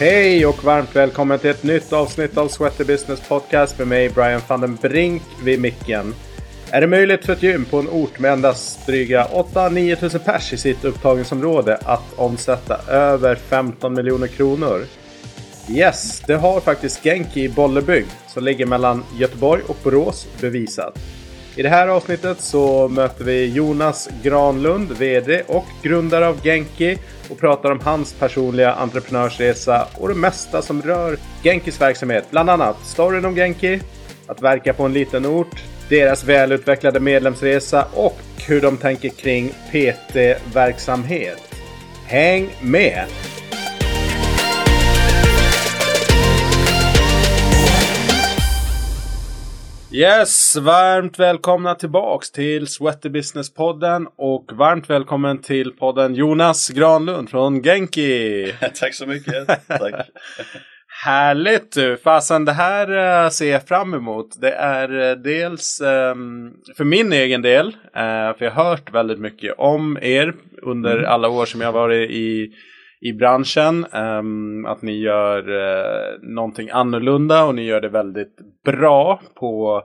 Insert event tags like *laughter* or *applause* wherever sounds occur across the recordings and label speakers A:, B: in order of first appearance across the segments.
A: Hej och varmt välkommen till ett nytt avsnitt av Sweater Business Podcast med mig Brian van den Brink vid micken. Är det möjligt för ett gym på en ort med endast dryga 8-9 tusen pers i sitt upptagningsområde att omsätta över 15 miljoner kronor? Yes, det har faktiskt Genki i Bollebygd som ligger mellan Göteborg och Borås bevisat. I det här avsnittet så möter vi Jonas Granlund, VD och grundare av Genki och pratar om hans personliga entreprenörsresa och det mesta som rör Genkis verksamhet. Bland annat storyn om Genki, att verka på en liten ort, deras välutvecklade medlemsresa och hur de tänker kring PT-verksamhet. Häng med! Yes, varmt välkomna tillbaks till Sweaty Business-podden och varmt välkommen till podden Jonas Granlund från Genki. *laughs*
B: Tack så mycket. Tack. *laughs*
A: Härligt du! Fasen det här uh, ser jag fram emot. Det är uh, dels um, för min egen del, uh, för jag har hört väldigt mycket om er under mm. alla år som jag varit i i branschen. Um, att ni gör uh, någonting annorlunda och ni gör det väldigt bra på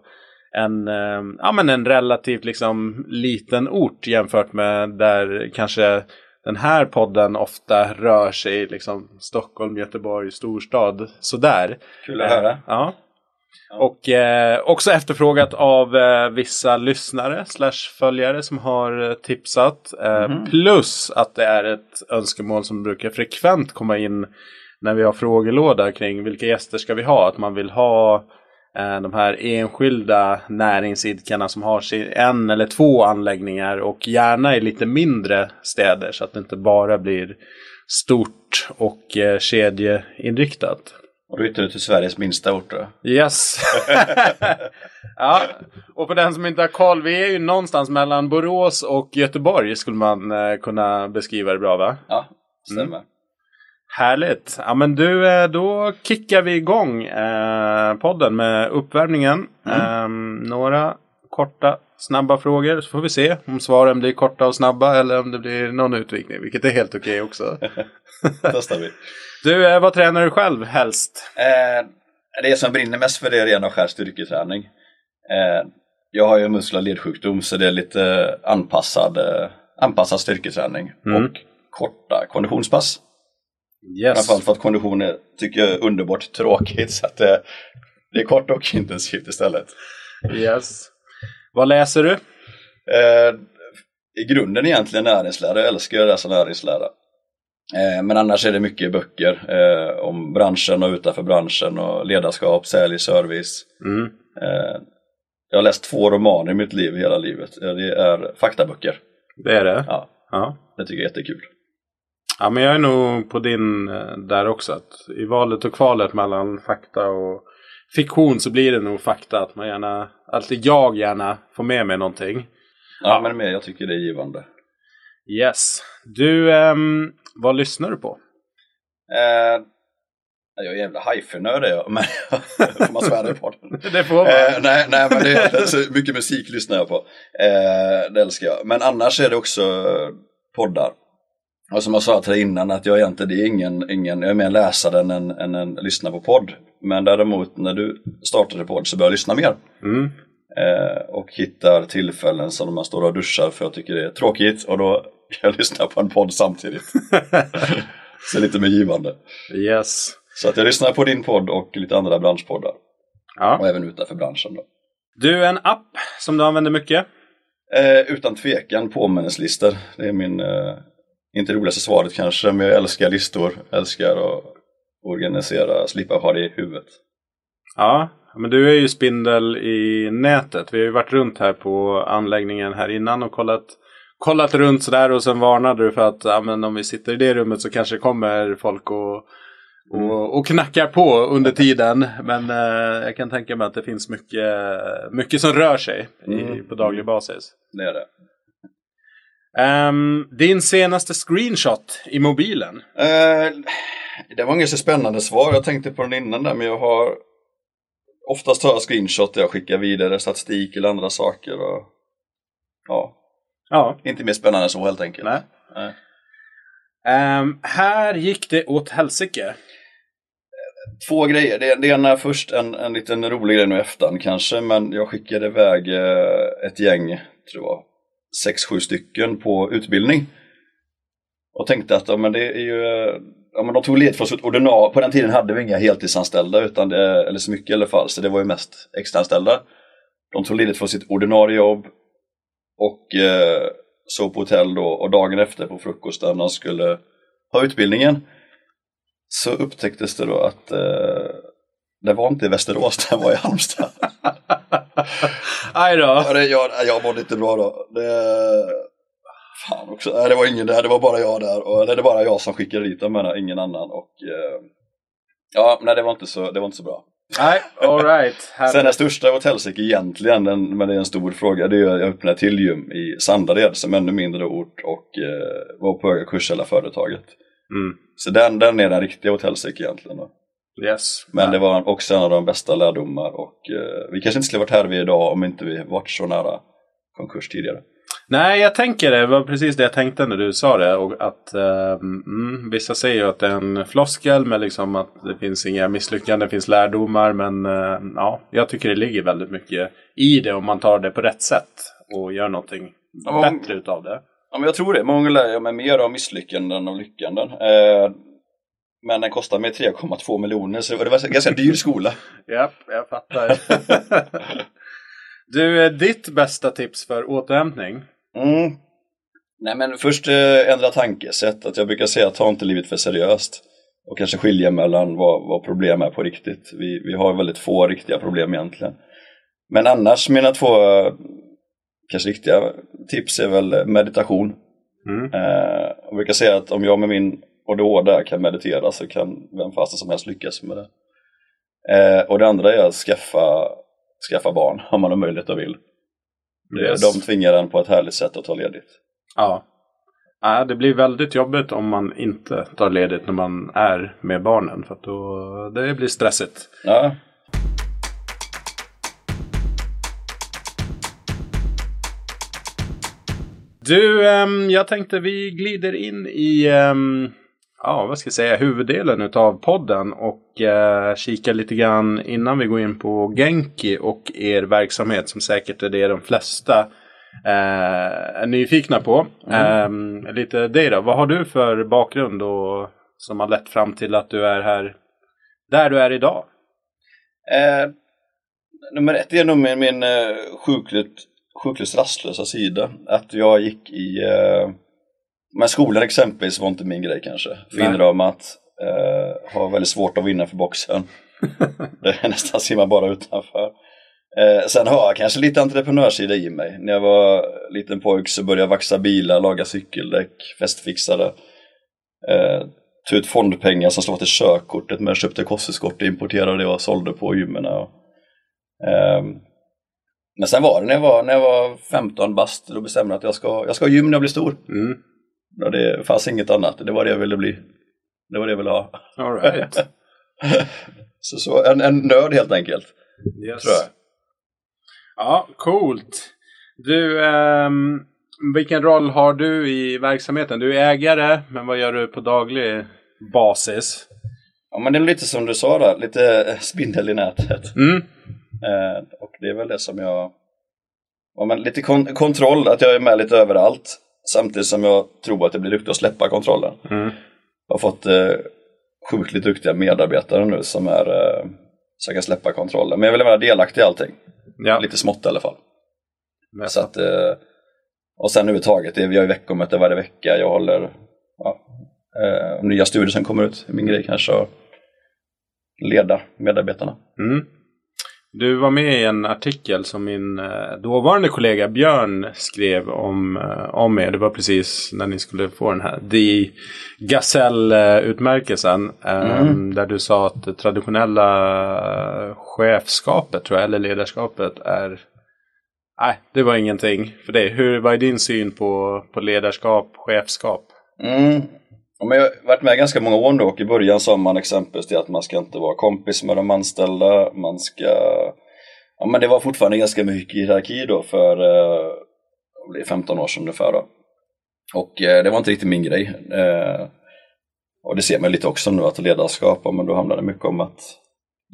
A: en, uh, ja, men en relativt liksom, liten ort jämfört med där kanske den här podden ofta rör sig liksom Stockholm, Göteborg, storstad sådär.
B: Kul att höra. Uh,
A: ja. Och eh, också efterfrågat av eh, vissa lyssnare slash följare som har eh, tipsat. Mm. Plus att det är ett önskemål som brukar frekvent komma in när vi har frågelåda kring vilka gäster ska vi ha. Att man vill ha eh, de här enskilda näringsidkarna som har en eller två anläggningar och gärna i lite mindre städer så att det inte bara blir stort och eh, kedjeinriktat.
B: Och då hittar du till Sveriges minsta ort då?
A: Yes! *laughs* ja, och för den som inte har koll, vi är ju någonstans mellan Borås och Göteborg skulle man eh, kunna beskriva det bra va?
B: Ja, stämmer. Mm.
A: Härligt! Ja men du, eh, då kickar vi igång eh, podden med uppvärmningen. Mm. Eh, några korta, snabba frågor så får vi se om svaren blir korta och snabba eller om det blir någon utvikning, vilket är helt okej okay också. *laughs*
B: Testar vi.
A: Du, eh, vad tränar du själv helst?
B: Eh, det som brinner mest för det är ren och skär styrketräning. Eh, jag har ju muskel och ledsjukdom så det är lite anpassad, anpassad styrketräning mm. och korta konditionspass. Yes. Framförallt för att kondition är, tycker jag är underbart tråkigt så att det, det är kort och intensivt istället.
A: Yes. Vad läser du?
B: Eh, I grunden egentligen näringslära, jag älskar att läsa näringslära. Eh, men annars är det mycket böcker eh, om branschen och utanför branschen och ledarskap, sälj, service. Mm. Eh, jag har läst två romaner i mitt liv hela livet. Det är faktaböcker.
A: Det är det?
B: Ja. ja. Det tycker jag är jättekul.
A: Ja men jag är nog på din där också. Att I valet och kvalet mellan fakta och fiktion så blir det nog fakta. Att man gärna, alltid jag gärna får med mig någonting.
B: Ja, men jag tycker det är givande.
A: Yes. Du, um, vad lyssnar du på?
B: Eh, jag är jävla hifi-nörd är jag, men får man svära på
A: det? *laughs* det får man.
B: Eh, nej, nej, men det är alltså, mycket musik lyssnar jag på. Eh, det älskar jag. Men annars är det också poddar. Och som jag sa till dig innan, att jag egentligen det är ingen, ingen, jag är mer läsare än en, än en lyssnare på podd. Men däremot när du startade podd så började jag lyssna mer. Mm. Eh, och hittar tillfällen som man står och duschar för jag tycker det är tråkigt och då kan jag *laughs* lyssna på en podd samtidigt. *laughs* så lite mer givande.
A: Yes.
B: Så att jag lyssnar på din podd och lite andra branschpoddar. Ja. Och även utanför branschen då.
A: Du, en app som du använder mycket?
B: Eh, utan tvekan påminnelselistor. Det är min, eh, inte roligaste svaret kanske, men jag älskar listor. Älskar att organisera, slippa ha det i huvudet.
A: Ja, men du är ju spindel i nätet. Vi har ju varit runt här på anläggningen här innan och kollat kollat runt sådär och sen varnade du för att ja, men om vi sitter i det rummet så kanske kommer folk och, och, mm. och knackar på under tiden. Men eh, jag kan tänka mig att det finns mycket, mycket som rör sig i, mm. på daglig basis.
B: Det är det.
A: Um, din senaste screenshot i mobilen? Uh,
B: det var inget så spännande svar. Jag tänkte på den innan där men jag har Oftast tar jag screenshot där jag skickar vidare statistik eller andra saker. Och, ja, Ja. Inte mer spännande så helt enkelt.
A: Nej. Nej. Um, här gick det åt helsike.
B: två grejer. Det, det ena är först en, en liten rolig grej nu i efterhand kanske, men jag skickade iväg eh, ett gäng, tror jag, sex, sju stycken på utbildning. Och tänkte att ja, men det är ju, ja, men de tog ledigt från sitt ordinarie, på den tiden hade vi inga heltidsanställda, utan det, eller så mycket i alla fall, så det var ju mest extraanställda. De tog ledigt från sitt ordinarie jobb och eh, sov på hotell då och dagen efter på frukosten när de skulle ha utbildningen så upptäcktes det då att eh, det var inte i Västerås, *laughs* det var i Halmstad.
A: Aj då.
B: Ja, det, jag, jag mådde inte bra då. Det, fan också, nej, det var ingen där, det var bara jag där. Och, det är bara jag som skickade dit dem, ingen annan. Och, eh, ja, nej det var inte så, det var inte så bra.
A: Nej, alright. *laughs*
B: Sen det största hotellsäck egentligen, den, men det är en stor fråga, det är att jag öppnade till gym i Sandared som ännu mindre ort och eh, var på höga kurs hela företaget.
A: Mm.
B: Så den, den är den riktiga hotellsäck egentligen. Då.
A: Yes.
B: Men det var också en av de bästa lärdomar och eh, vi kanske inte skulle varit här vi är idag om inte vi varit så nära konkurs tidigare.
A: Nej, jag tänker det. Det var precis det jag tänkte när du sa det. Och att, eh, mm, vissa säger ju att det är en floskel med liksom att det finns inga misslyckanden, det finns lärdomar. Men eh, ja, jag tycker det ligger väldigt mycket i det om man tar det på rätt sätt och gör någonting
B: Ja,
A: bättre utav det.
B: Ja, men jag tror det. Många lär mig mer av misslyckanden än av lyckanden. Eh, men den kostade mig 3,2 miljoner så det var en ganska dyr skola. *laughs*
A: Japp, jag fattar. *laughs* du, eh, ditt bästa tips för återhämtning?
B: Mm. Nej men först eh, ändra tankesätt. Att jag brukar säga ta inte livet för seriöst. Och kanske skilja mellan vad, vad problem är på riktigt. Vi, vi har väldigt få riktiga problem egentligen. Men annars mina två eh, kanske riktiga tips är väl meditation.
A: Mm.
B: Eh, jag brukar säga att om jag med min ADHD kan meditera så kan vem fasen som helst lyckas med det. Eh, och det andra är att skaffa, skaffa barn *laughs* om man har möjlighet och vill.
A: Yes.
B: De tvingar en på ett härligt sätt att ta ledigt.
A: Ja. ja. Det blir väldigt jobbigt om man inte tar ledigt när man är med barnen. För då, det blir stressigt.
B: Ja,
A: Du, ehm, jag tänkte vi glider in i, ehm, ja vad ska jag säga, huvuddelen utav podden och uh, kikar lite grann innan vi går in på Genki och er verksamhet som säkert är det de flesta eh, är nyfikna på. Ehm, lite dig då, vad har du för bakgrund och, som har lett fram till att du är här, där du är idag?
B: Eh, nummer ett är nog min, min eh, sjukligt, sjukligt rastlösa sida. Att jag gick i... Eh, men skolan exempelvis var inte min grej kanske. Finramat. Eh, har väldigt svårt att vinna för boxen. *laughs* det är nästan simmar bara utanför. Eh, sen har jag kanske lite entreprenörssida i mig. När jag var liten pojk så började jag vaxa bilar, laga cykeldäck, festfixade. Eh, tog ut fondpengar som slog till körkortet men köpte korseskort importerade och sålde på gymmen. Och, ehm, men sen var det när jag var, när jag var 15 bast, då bestämde jag att jag ska, jag ska ha gym när jag blir stor.
A: Mm.
B: Och det fanns inget annat, det var det jag ville bli. Det var det jag ville ha.
A: All right. *laughs*
B: Så, så en, en nörd helt enkelt,
A: Yes.
B: tror jag.
A: Ja, coolt. Du, ehm, vilken roll har du i verksamheten? Du är ägare, men vad gör du på daglig basis?
B: Ja men det är lite som du sa där, lite spindel i nätet.
A: Mm.
B: Eh, och det är väl det som jag... Ja, men lite kon- kontroll, att jag är med lite överallt. Samtidigt som jag tror att jag blir duktig att släppa kontrollen.
A: Mm.
B: Jag har fått eh, sjukligt duktiga medarbetare nu som är eh, så jag kan släppa kontrollen. Men jag vill vara delaktig i allting.
A: Ja,
B: Lite smått i alla fall. Så att, eh, och sen överhuvudtaget, vi har ju veckomöte varje vecka. Jag håller ja, eh, nya studier som kommer ut. Min grej kanske att leda medarbetarna.
A: Mm. Du var med i en artikel som min eh, dåvarande kollega Björn skrev om, eh, om er. Det var precis när ni skulle få den här The Gasell-utmärkelsen. Eh,
B: Mm.
A: Där du sa att det traditionella chefskapet, tror jag, eller ledarskapet är... Nej, det var ingenting för dig. Hur, vad är din syn på, på ledarskap, chefskap?
B: Mm. Men jag har varit med ganska många år nu och i början sa man exempelvis att man ska inte vara kompis med de anställda, man ska... Ja men det var fortfarande ganska mycket hierarki då för eh, det blir 15 år sedan ungefär då. Och eh, det var inte riktigt min grej. Eh, Och det ser man lite också nu att ledarskap, men då handlar det mycket om att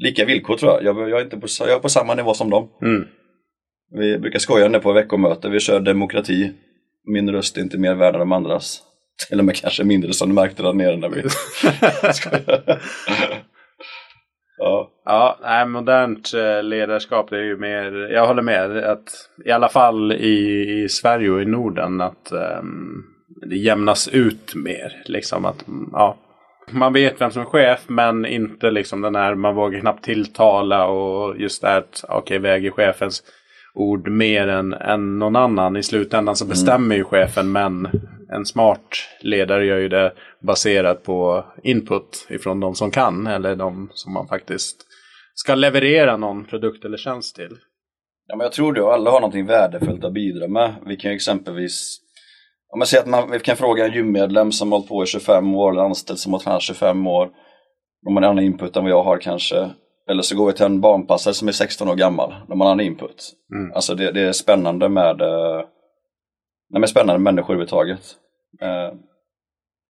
B: lika villkor tror jag. Jag, jag, är, inte på, jag är på samma nivå som dem.
A: Mm.
B: Vi brukar skoja nu på veckomöte, vi kör demokrati. Min röst är inte mer värd än de andras. *laughs* Till och med kanske mindre som du märkte där nere när vi *laughs*
A: ja. ja, nej, modernt eh, ledarskap det är ju mer, jag håller med, att i alla fall i, i Sverige och i Norden att um, det jämnas ut mer. Liksom att, ja, man vet vem som är chef men inte liksom den här, man vågar knappt tilltala och just det här att okej okay, väger chefens ord mer än, än någon annan. I slutändan så mm. bestämmer mm. ju chefen men en smart ledare gör ju det baserat på input ifrån de som kan eller de som man faktiskt ska leverera någon produkt eller tjänst till.
B: Ja, men jag tror det och alla har någonting värdefullt att bidra med. Vi kan exempelvis om man säger att man, vi kan fråga en gymmedlem som har hållit på i 25 år eller anställd som har tränat 25 år. De har en annan input än vad jag har kanske. Eller så går vi till en barnpassare som är 16 år gammal. De har en annan input. Mm. Alltså det, det, är spännande med, eh, med spännande människor överhuvudtaget. Eh,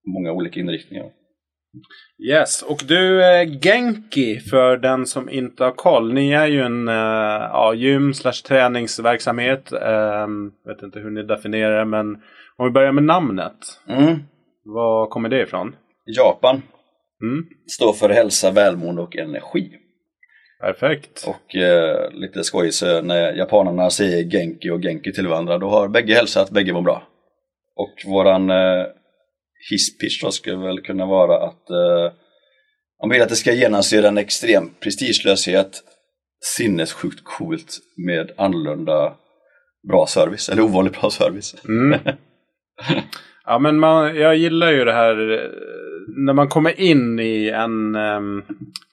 B: många olika inriktningar.
A: Yes, och du Genki för den som inte har koll. Ni är ju en eh, ja, gym slash träningsverksamhet. Eh, vet inte hur ni definierar det men om vi börjar med namnet. Mm. Var kommer det ifrån?
B: Japan. Mm. Står för hälsa, välmående och energi.
A: Perfekt.
B: Och eh, lite skojigt så när japanerna säger Genki och Genki till varandra då har bägge hälsat, bägge mår bra. Och våran eh, hisspitch då skulle väl kunna vara att eh, man vill att det ska genomsyra en extrem prestigelöshet, sinnessjukt coolt med annorlunda bra service, eller ovanligt bra service. Mm. *laughs*
A: ja men man, jag gillar ju det här när man kommer in i en, um,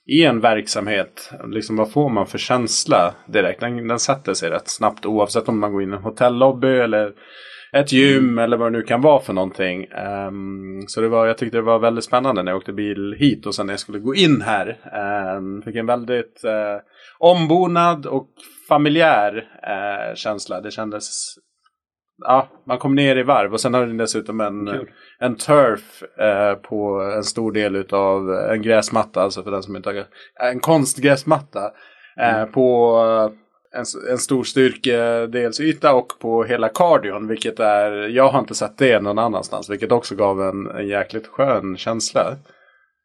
A: i en verksamhet. Liksom vad får man för känsla direkt? Den, den sätter sig rätt snabbt oavsett om man går in i en hotellobby eller ett gym mm. eller vad det nu kan vara för någonting. Um, så det var, jag tyckte det var väldigt spännande när jag åkte bil hit och sen när jag skulle gå in här. Um, fick en väldigt uh, ombonad och familjär uh, känsla. Det kändes ja, man kom ner i varv och sen har den dessutom en, en turf eh, på en stor del av en gräsmatta, alltså för den som inte har en konstgräsmatta eh, mm. på en, en stor styrkedelsyta och på hela kardion, vilket är, jag har inte sett det någon annanstans, vilket också gav en, en jäkligt skön känsla.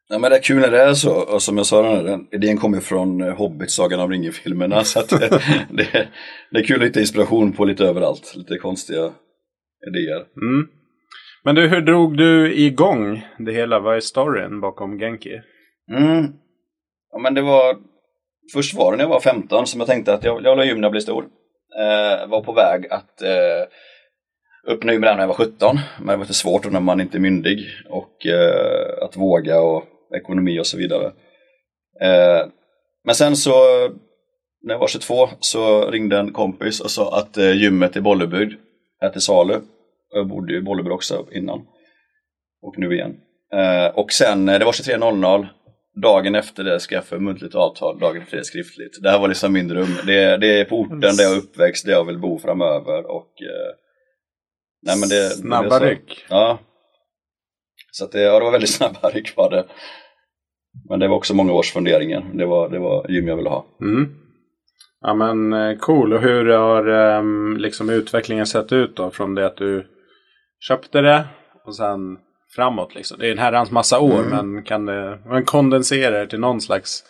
B: Ja, men det är kul när det är så, och som jag sa, den idén kommer från eh, Hobbit, Sagan om ringen-filmerna. *laughs* Så att det, det, det, är kul hitta inspiration på lite överallt, lite konstiga idéer.
A: Mm. Men du, hur drog du igång det hela? Vad är storyn bakom Genki?
B: Mm. Ja, men det var, först var det när jag var 15 som jag tänkte att jag, jag vill ha gym när jag blir stor. Eh, var på väg att eh, öppna gym när jag var 17, men det var lite svårt när man inte är myndig och eh, att våga och ekonomi och så vidare. Eh, men sen så, när jag var 22, så ringde en kompis och sa att eh, gymmet i Bollebygd är till salu. Jag bodde ju i Bollebygd också innan. Och nu igen. Eh, och sen, eh, det var 23.00. Dagen efter det för muntligt avtal, dagen efter det skriftligt. Det här var liksom min dröm. Det, det är på orten där jag är uppväxt, där jag vill bo framöver och
A: nej, men det, Snabba ryck.
B: Ja. Så att det, ja, det var väldigt *laughs* snabba ryck var det. Men det var också många års funderingar. Det var, det var gym jag ville ha.
A: Mm. Ja men eh, cool. Och hur har um, liksom utvecklingen sett ut då? Från det att du köpte det och sen framåt liksom. Det är en herrans massa år mm. men kan det man kondensera det till någon slags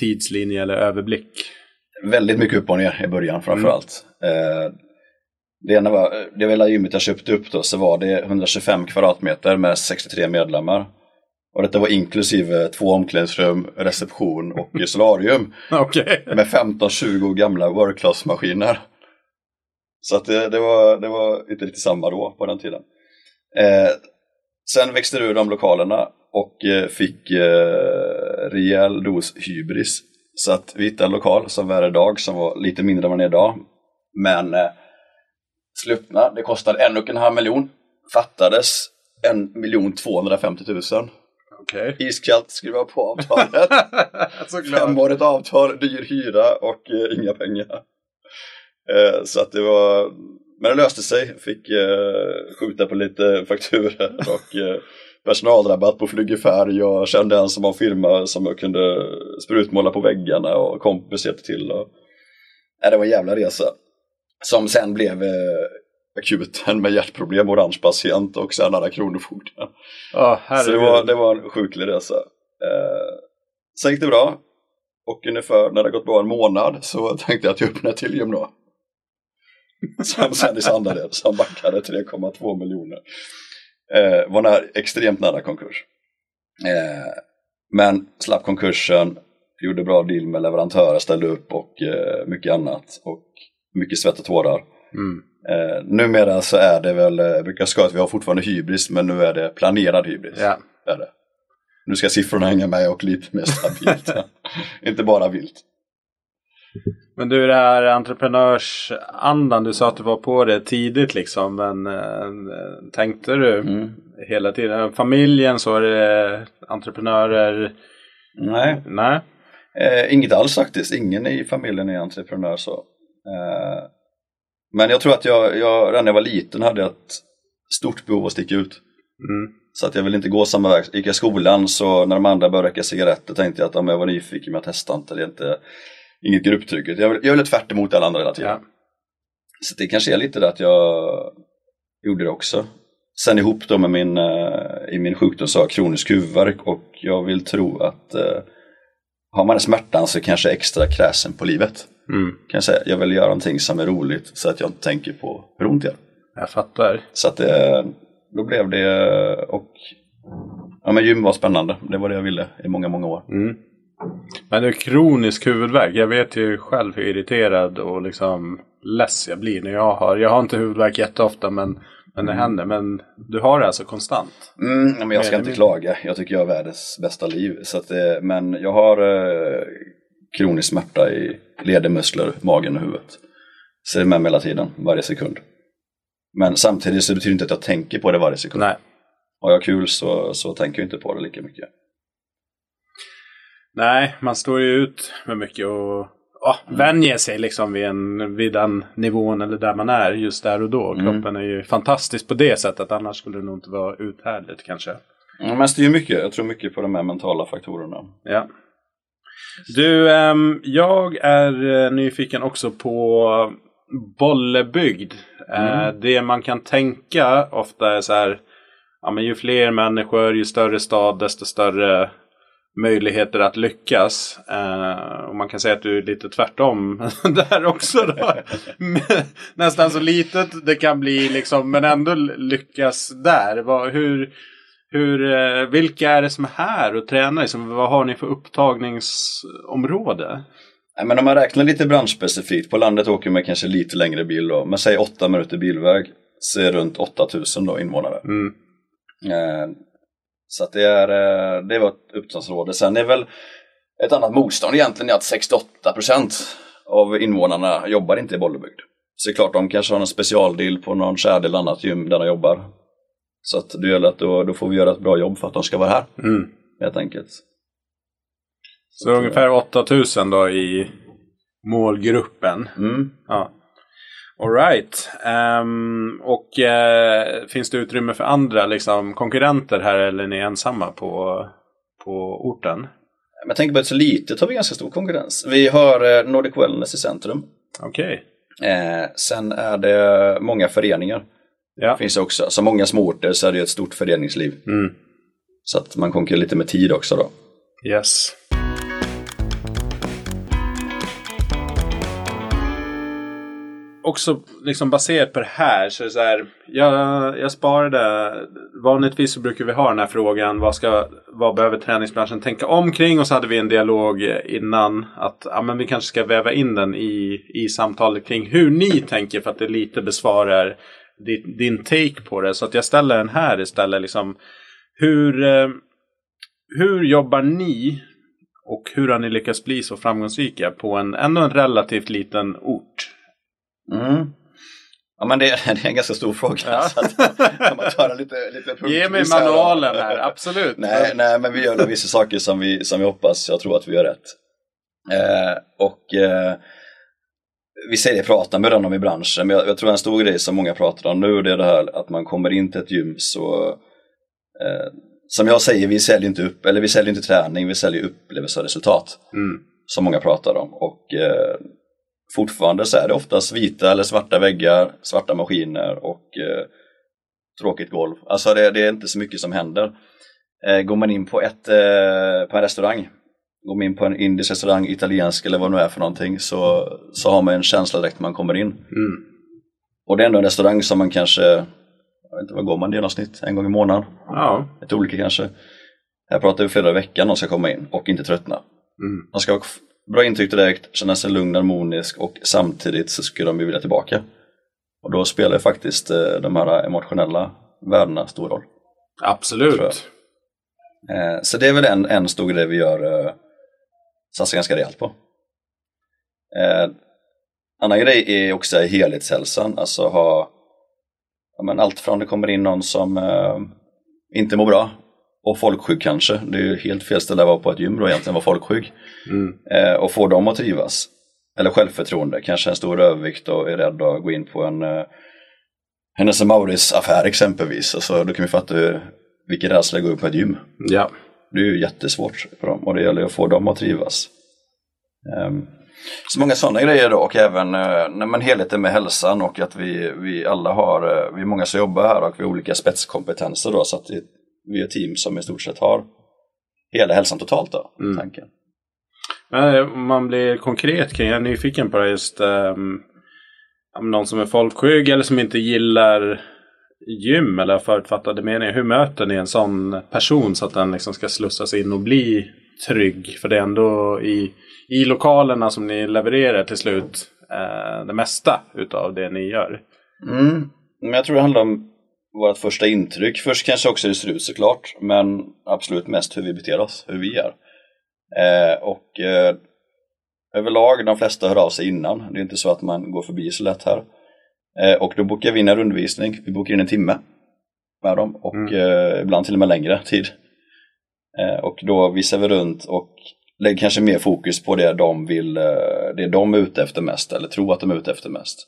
A: tidslinje eller överblick?
B: Väldigt mycket upp och ner i början framförallt. Mm. Eh, det ena var, det var gymmet jag köpte upp då, så var det 125 kvadratmeter med 63 medlemmar. Och detta var inklusive två omklädningsrum, reception och *laughs* solarium.
A: okay.
B: Med 15-20 gamla workclass-maskiner. Så att det, det, var, det var inte riktigt samma då på den tiden. Eh, sen växte det ur de lokalerna och eh, fick eh, rejäl dos hybris. Så att vi hittade en lokal som var idag som var lite mindre än vad den är idag. Men eh, slutna, det kostade en och en halv miljon. Fattades en miljon 250 000.
A: Okay.
B: Iskallt skriva på avtalet. *laughs* Femårigt avtal, dyr hyra och eh, inga pengar. Eh, så att det var, men det löste sig. Fick eh, skjuta på lite fakturer *laughs* och eh, personalrabatt på Flygefärg. Jag kände en som har firma som jag kunde sprutmåla på väggarna och kompis hjälpte till. Och, nej, det var en jävla resa. Som sen blev eh, akuten med hjärtproblem, orange patient och sen alla kronofogden.
A: Oh,
B: så det var, det var en sjuklig resa. Eh, sen gick det bra. Och ungefär när det gått bra en månad så tänkte jag att jag öppnar till gym då. Som sen i Sandared, som backade 3,2 miljoner. Eh, var när, extremt nära konkurs. Eh, men slapp konkursen, gjorde bra deal med leverantörer, ställde upp och eh, mycket annat. Och mycket svett och tårar.
A: Mm.
B: Eh, numera så är det väl, eh, jag brukar skoja att vi har fortfarande hybris, men nu är det planerad hybris.
A: Ja.
B: Är det. Nu ska siffrorna hänga med och lite mer stabilt. *laughs* Inte bara vilt.
A: Men du, det här entreprenörsandan, du sa att du var på det tidigt liksom. Men äh, tänkte du mm. hela tiden? Familjen, så är det entreprenörer?
B: Nej.
A: Nej.
B: Eh, inget alls faktiskt. Ingen i familjen är entreprenör så. Eh, men jag tror att jag, jag redan när jag var liten hade ett stort behov att sticka ut.
A: Mm.
B: Så att jag ville inte gå samma väg. Gick jag skolan så när de andra började röka cigaretter tänkte jag att om jag var nyfiken med att testa inte, det är inte inget grupptryck. Jag, jag ville tvärt emot alla andra hela tiden. Ja. Så det kanske är lite det att jag gjorde det också. Sen ihop då med min, uh, i min sjukdom så har jag kronisk huvudvärk och jag vill tro att uh, har man smärtan så kanske extra kräsen på livet.
A: Mm.
B: Kan jag, säga. jag vill göra någonting som är roligt så att jag inte tänker på hur ont det gör.
A: Jag fattar.
B: Så att det, då blev det och ja men gym var spännande. Det var det jag ville i många, många år.
A: Mm. Men det är kronisk huvudvärk. Jag vet ju själv hur irriterad och liksom less jag blir när jag har. Jag har inte huvudvärk jätteofta men, men det mm. händer. Men du har det alltså konstant?
B: Mm, men jag ska inte klaga. Jag tycker jag har världens bästa liv. Så att, men jag har eh, kronisk smärta i leder, muskler, magen och huvudet. Är med mig hela tiden, varje sekund. Men samtidigt så betyder det inte att jag tänker på det varje sekund.
A: Nej.
B: Har jag kul så, så tänker jag inte på det lika mycket.
A: Nej, man står ju ut med mycket och ja, vänjer sig liksom vid, en, vid den nivån eller där man är just där och då. Mm. Kroppen är ju fantastisk på det sättet, annars skulle det nog inte vara uthärdligt kanske.
B: Ja, men ju mycket, jag tror mycket på de här mentala faktorerna.
A: Ja. Du, ähm, jag är äh, nyfiken också på Bollebygd. Eh, mm. Det man kan tänka ofta är så här, ja men ju fler människor, ju större stad, desto större möjligheter att lyckas. Uh, och man kan säga att du är lite tvärtom *laughs* där också. Då. *laughs* Nästan så litet det kan bli liksom, men ändå lyckas där. Vad, hur, hur, uh, vilka är det som är här och tränar? Liksom, vad har ni för upptagningsområde?
B: men om man räknar lite branschspecifikt, på landet åker man kanske lite längre bil då, men säg åtta minuter bilväg, så är det runt 8000 då invånare.
A: Mm.
B: Uh, så att det är, eh, det var ett upptagsområde. Sen är väl ett annat motstånd egentligen är att 68% av invånarna jobbar inte i Bollebygd. Så det är klart, de kanske har en specialdeal på någon kärde eller annat gym där de jobbar. Så att det gäller att då, då får vi göra ett bra jobb för att de ska vara här.
A: Mm.
B: Helt enkelt.
A: Så, så ungefär 8000 då i målgruppen.
B: Mm.
A: Ja. Alright. Um, och uh, finns det utrymme för andra liksom, konkurrenter här eller är ni ensamma på, på orten?
B: Jag tänker på att så litet har vi ganska stor konkurrens. Vi har uh, Nordic Wellness i centrum.
A: Okej.
B: Okay. Eh, sen är det många föreningar.
A: Ja.
B: Finns det också. Så många småorter så är det ett stort föreningsliv.
A: Mm.
B: Så att man konkurrerar lite med tid också då.
A: Yes. Också liksom baserat på det här så är det så här. Jag, jag sparade. Vanligtvis så brukar vi ha den här frågan. Vad, ska, vad behöver träningsbranschen tänka omkring? Och så hade vi en dialog innan. Att ja, men vi kanske ska väva in den i, i samtalet kring hur ni tänker. För att det lite besvarar din, din take på det. Så att jag ställer den här istället. Liksom, hur, eh, hur jobbar ni och hur har ni lyckats bli så framgångsrika på en ändå en relativt liten ort?
B: Mm. Ja men det, *laughs* det, är en ganska stor fråga. Ja. Så att, kan man lite, lite
A: Ge mig manualen här, här absolut.
B: nej, nej, men vi gör vissa saker som vi, som vi hoppas, jag tror att vi gör rätt. Eh, och eh, vi säger det, prata med dem i branschen, men jag, jag, tror en stor grej som många pratar om nu det är det här att man kommer in till ett gym så eh, som jag säger, vi säljer inte upp, eller vi säljer inte träning, vi säljer upplevelse och resultat.
A: Mm.
B: Som många pratar om. Och eh, fortfarande så är det oftast vita eller svarta väggar, svarta maskiner och eh, tråkigt golv. Alltså det, det, är inte så mycket som händer. Eh, går man in på, ett, eh, på en restaurang, går man in på en indisk restaurang, italiensk eller vad det nu är för någonting så, så har man en känsla direkt när man kommer in.
A: Mm.
B: Och det är ändå en restaurang som man kanske, jag vet inte vad går man i genomsnitt, en gång i månaden?
A: Ja.
B: Lite olika kanske. Här pratar vi flera veckan de ska komma in och inte tröttna.
A: Mm.
B: De ska bra intryck direkt, känna sig lugn och harmonisk och samtidigt så ska de ju vilja tillbaka. Och då spelar ju faktiskt eh, de här emotionella värdena stor roll.
A: Absolut.
B: Eh, så det är väl en, en stor grej vi gör, eh, satsar ganska rejält på. Eh, annan grej är också helhetshälsan, alltså ha ja, men allt från det kommer in någon som inte mår bra och folksjuk kanske, det är ju helt fel ställe att vara på ett gym då egentligen, vara folksjuk.
A: Mm.
B: Eh, och få dem att trivas. Eller självförtroende, kanske en stor övervikt och är rädd att gå in på en eh, Hennes Mauritz affär exempelvis. Alltså, då kan vi fatta vilken rädsla det går upp på ett gym.
A: Ja.
B: Det är ju jättesvårt för dem och det gäller att få dem att trivas. Um, så många sådana grejer då och även uh, helheten med hälsan och att vi, vi alla har, uh, vi är många som jobbar här och vi har olika spetskompetenser då så att vi, vi är ett team som i stort sett har hela hälsan totalt då,
A: Mm.
B: tanken.
A: Men om man blir konkret kring, jag är nyfiken på det just um, någon som är folksjuk eller som inte gillar gym eller förutfattade meningar. Hur möter ni en sån person så att den liksom ska slussas in och bli trygg? För det är ändå i, i lokalerna som ni levererar till slut eh, det mesta utav det ni gör.
B: Mm. Men jag tror det handlar om vårt första intryck. Först kanske också hur det ser ut såklart, men absolut mest hur vi beter oss, hur vi är. Eh, och eh, överlag, de flesta hör av sig innan. Det är inte så att man går förbi så lätt här. Eh, och då bokar vi in en rundvisning. Vi bokar in en timme med dem och
A: Mm.
B: eh, ibland till och med längre tid. Eh, och då visar vi runt och lägger kanske mer fokus på det de vill, eh, det de är ute efter mest eller tror att de är ute efter mest.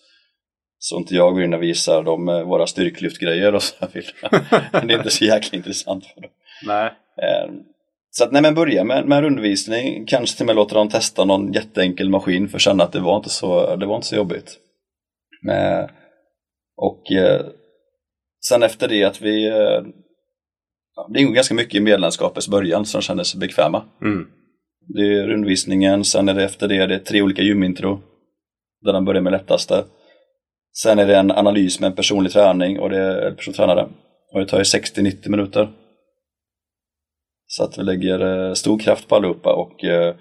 B: Så inte jag går in och visar dem eh, våra styrklyftgrejer och så vidare. *laughs* det är inte så jäkla intressant för dem.
A: Nej.
B: Eh, Så att nej, men börja med, med undervisning, kanske till och med låta dem testa någon jätteenkel maskin för att känna att det var inte så, det var inte så jobbigt. Eh, och eh, sen efter det att vi, eh, det ingår ganska mycket i medlemskapets början de känner sig bekväma.
A: Mm.
B: Det är undervisningen, sen är det efter det, det är tre olika gymintro. Där de börjar med lättaste. Sen är det en analys med en personlig träning och det är personlig tränare. Och det tar ju 60-90 minuter. Så att vi lägger eh, stor kraft på allihopa och eh,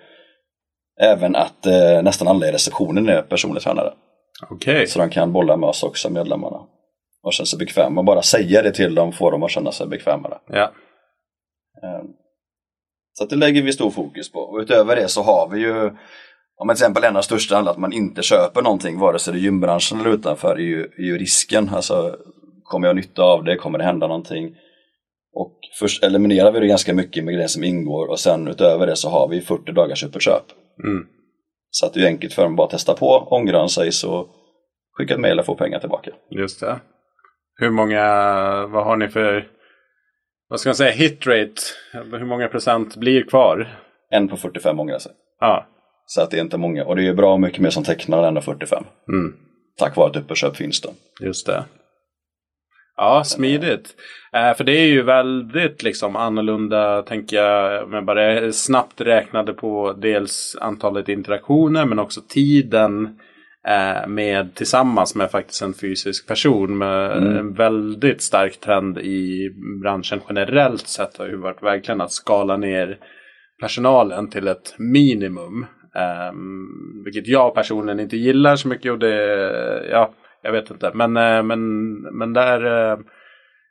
B: även att eh, nästan alla i receptionen är personlig tränare.
A: Okej.
B: Så de kan bolla med oss också, medlemmarna. Och känna sig bekväma. Bara säga det till dem får dem att känna sig bekvämare.
A: Ja.
B: Eh, Så att det lägger vi stor fokus på. Och utöver det så har vi ju, om till exempel en av största anledningarna att man inte köper någonting, vare sig det är gymbranschen eller utanför, är ju, är ju risken. Alltså, kommer jag nytta av det? Kommer det hända någonting? Och först eliminerar vi det ganska mycket med grejer som ingår och sen utöver det så har vi 40 dagars köp.
A: Mm.
B: Så att det är enkelt för dem att bara testa på, ångrar sig så skicka ett mejl och få pengar tillbaka.
A: Just det. Hur många, vad har ni för, vad ska man säga, hit rate? Hur många procent blir kvar?
B: En på 45 ångrar sig.
A: Ja.
B: Så att det är inte många. Och det är bra mycket mer som tecknar än 45.
A: Mm.
B: Tack vare att upp och köp finns det.
A: Just det. Ja, smidigt. Eh, för det är ju väldigt liksom annorlunda, tänker jag, men bara snabbt räknade på dels antalet interaktioner men också tiden eh, med tillsammans med faktiskt en fysisk person med
B: Mm.
A: en väldigt stark trend i branschen generellt sett har ju varit verkligen att skala ner personalen till ett minimum. Um, vilket jag personligen inte gillar så mycket och det, ja, jag vet inte. Men, eh, men, men där, eh,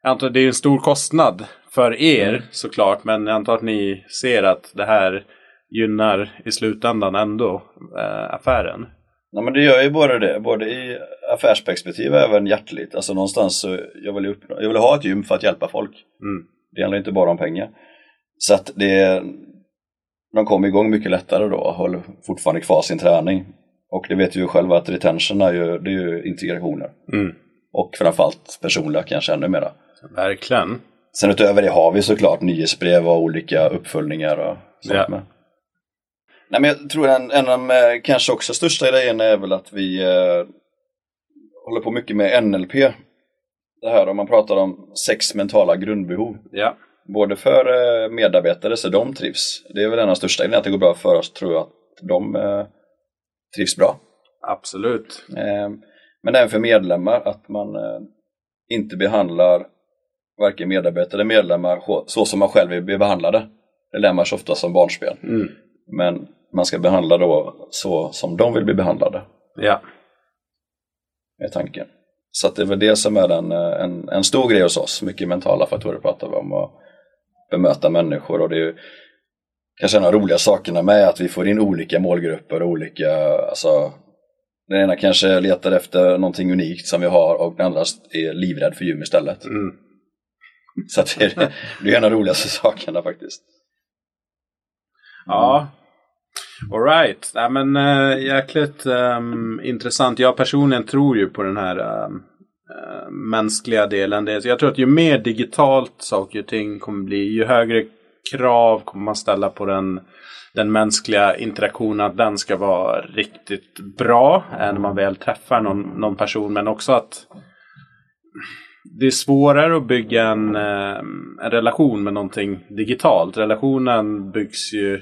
A: jag antar det är en stor kostnad för er
B: Mm.
A: såklart. Men jag antar att ni ser att det här gynnar i slutändan ändå eh, affären.
B: Ja, men det gör ju både det, både i affärsperspektiv och även hjärtligt. Alltså någonstans så jag vill, uppnå, jag vill ha ett gym för att hjälpa folk.
A: Mm.
B: Det handlar inte bara om pengar. Så att det, de kommer igång mycket lättare då och håller fortfarande kvar sin träning. Och det vet vi ju själva att retention är ju, det är ju integrationer.
A: Mm.
B: Och framförallt personliga kanske ännu mera.
A: Verkligen.
B: Sen utöver det har vi såklart nyhetsbrev och olika uppföljningar och sånt
A: Ja.
B: med. Nej men jag tror en, en av de eh, kanske också största grejerna är väl att vi eh, håller på mycket med NLP. Det här om man pratar om sex mentala grundbehov.
A: Ja.
B: Både för eh, medarbetare så de trivs. Det är väl en av de största grejerna att det går bra för oss tror jag att de eh, trivs bra.
A: Absolut.
B: Eh, men även för medlemmar att man eh, inte behandlar varken medarbetare eller medlemmar så- som man själv vill bli behandlade. Det lär man sig ofta som barnspel.
A: Mm.
B: Men man ska behandla då så som de vill bli behandlade,
A: Ja.
B: är tanken. Så det är väl det som är en, en, en stor grej hos oss, mycket mentala faktorer pratar vi om. Och bemöta människor och det är ju kanske en av de roliga sakerna med att vi får in olika målgrupper och olika, alltså den ena kanske letar efter någonting unikt som vi har och den andra är livrädd för gym istället.
A: Mm. *laughs*
B: Så det, är, det är en av de roligaste sakerna faktiskt.
A: Ja. Alright. Men äh, jäkligt ehm, intressant. Jag personligen tror ju på den här ehm, eh, mänskliga delen. Det, jag tror att ju mer digitalt saker och ting kommer bli, ju högre krav kommer man ställa på den, den mänskliga interaktionen. Att den ska vara riktigt bra eh, när man väl träffar någon, någon person. Men också att det är svårare att bygga en, eh, en relation med någonting digitalt. Relationen byggs ju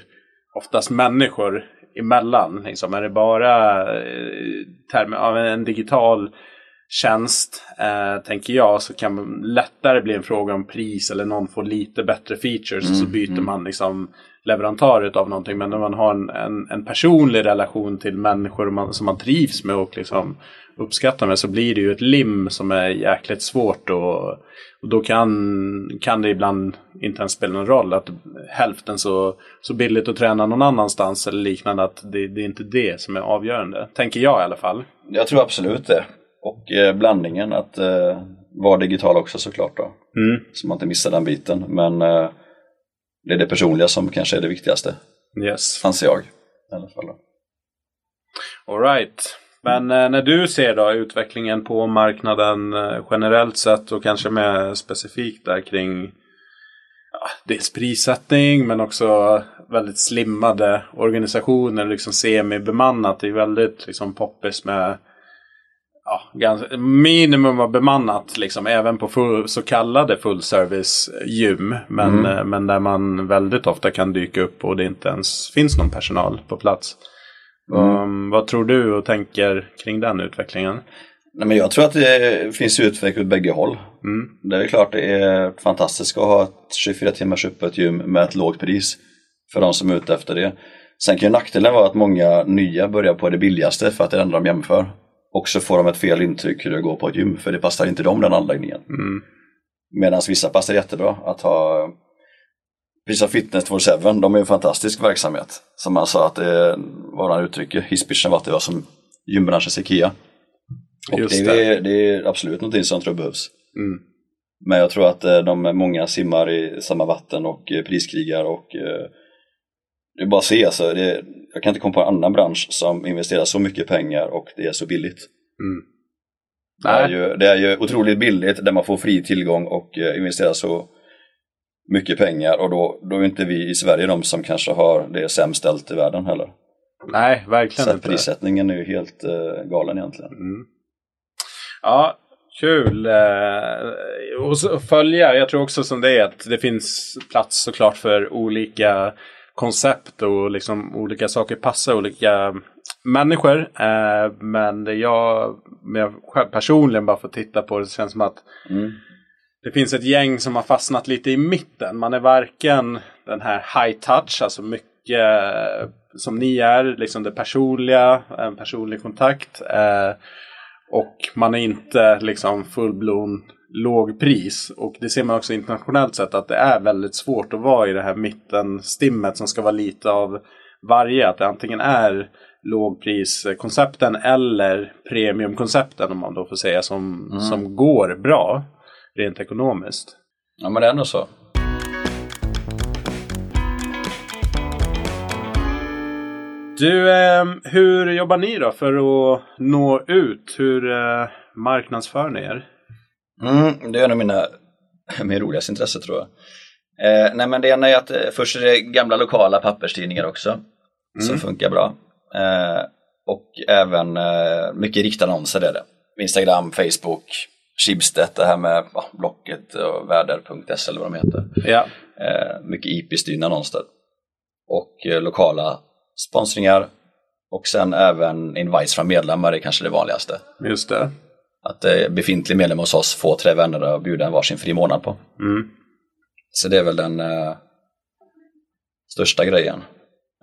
A: oftast människor emellan. Liksom. Är det bara eh, en digital tjänst, eh, tänker jag, så kan man lättare bli en fråga om pris eller någon får lite bättre features och så byter man liksom leverantör av någonting. Men när man har en, en, en personlig relation till människor man, som man trivs med och liksom uppskattar med så blir det ju ett lim som är jäkligt svårt och, och då kan, kan det ibland inte ens spela någon roll att hälften så, så billigt att träna någon annanstans eller liknande att det, det är inte det som är avgörande. Tänker jag i alla fall.
B: Jag tror absolut det. Och eh, blandningen att eh, vara digital också såklart då.
A: Mm.
B: Så man inte missar den biten. Men eh, det är det personliga som kanske är det viktigaste,
A: Yes.
B: anser jag. I alla fall.
A: Alright. Men när du ser då utvecklingen på marknaden generellt sett och kanske med specifikt där kring ja, dels prissättning men också väldigt slimmade organisationer, liksom semi-bemannat. Det är väldigt liksom poppis med ja, minimum av bemannat liksom, även på full, så kallade full service gym. Men,
B: Mm.
A: eh, men där man väldigt ofta kan dyka upp och det inte ens finns någon personal på plats. Um, vad tror du och tänker kring den utvecklingen?
B: Nej, men jag tror att det finns utveckling åt bägge håll.
A: Mm.
B: Det är klart det är fantastiskt att ha ett 24 timmars öppet gym med ett lågt pris för de som är ute efter det. Sen kan ju nackdelen vara att många nya börjar på det billigaste för att det är det enda de jämför. Och så får de ett fel intryck hur det går på ett gym för det passar inte dem den anläggningen.
A: Mm.
B: Medan vissa passar jättebra att ha Vissa Fitness 24-7, de är en fantastisk verksamhet. Som man sa att det var han uttrycker, hisspitchen var att det var som gymbranschens IKEA. Och
A: Just
B: det, Är, det är absolut någonting som jag tror behövs.
A: Mm.
B: Men jag tror att eh, de många simmar i samma vatten och eh, priskrigar och eh, det är bara att se alltså, det, jag kan inte komma på en annan bransch som investerar så mycket pengar och det är så billigt.
A: Mm.
B: Det är, ju, det är ju otroligt billigt där man får fri tillgång och eh, investerar så mycket pengar och då, då är inte vi i Sverige de som kanske har det sämst ställt i världen heller.
A: Nej, verkligen
B: Så
A: inte.
B: prissättningen är ju helt eh, galen egentligen.
A: Mm. Ja, kul. Eh, och så följa. Jag tror också som det är att det finns plats såklart för olika koncept och liksom olika saker passar olika människor. Eh, men det jag, men jag själv personligen bara får titta på det så känns som att
B: Mm.
A: det finns ett gäng som har fastnat lite i mitten. Man är varken den här high touch, alltså mycket eh, som ni är, liksom det personliga, en personlig kontakt. Eh, och man är inte liksom fullblom lågpris. Och det ser man också internationellt sett att det är väldigt svårt att vara i det här mittenstimmet som ska vara lite av varje. Att det antingen är lågpriskoncepten eller premiumkoncepten om man då får säga som, som går bra rent ekonomiskt.
B: Ja men det är ändå så.
A: Du, eh, hur jobbar ni då för att nå ut? Hur eh, marknadsför ni er?
B: Mm, det är en av mina *laughs* min roligaste intresse tror jag. Eh, nej men det ena är att eh, först är det gamla lokala papperstidningar också mm. som funkar bra. Eh, och även eh, mycket riktade annonser är det. Instagram, Facebook, Schibsted, det här med ja, Blocket och Väder.se eller vad de heter.
A: Ja.
B: Eh, mycket IP-styrda annonser. Och lokala sponsringar och sen även invites från medlemmar är kanske det vanligaste.
A: Just det.
B: Att eh, befintlig medlem hos oss får tre vänner att bjuda en varsin fri månad på.
A: Mm.
B: Så det är väl den eh, största grejen.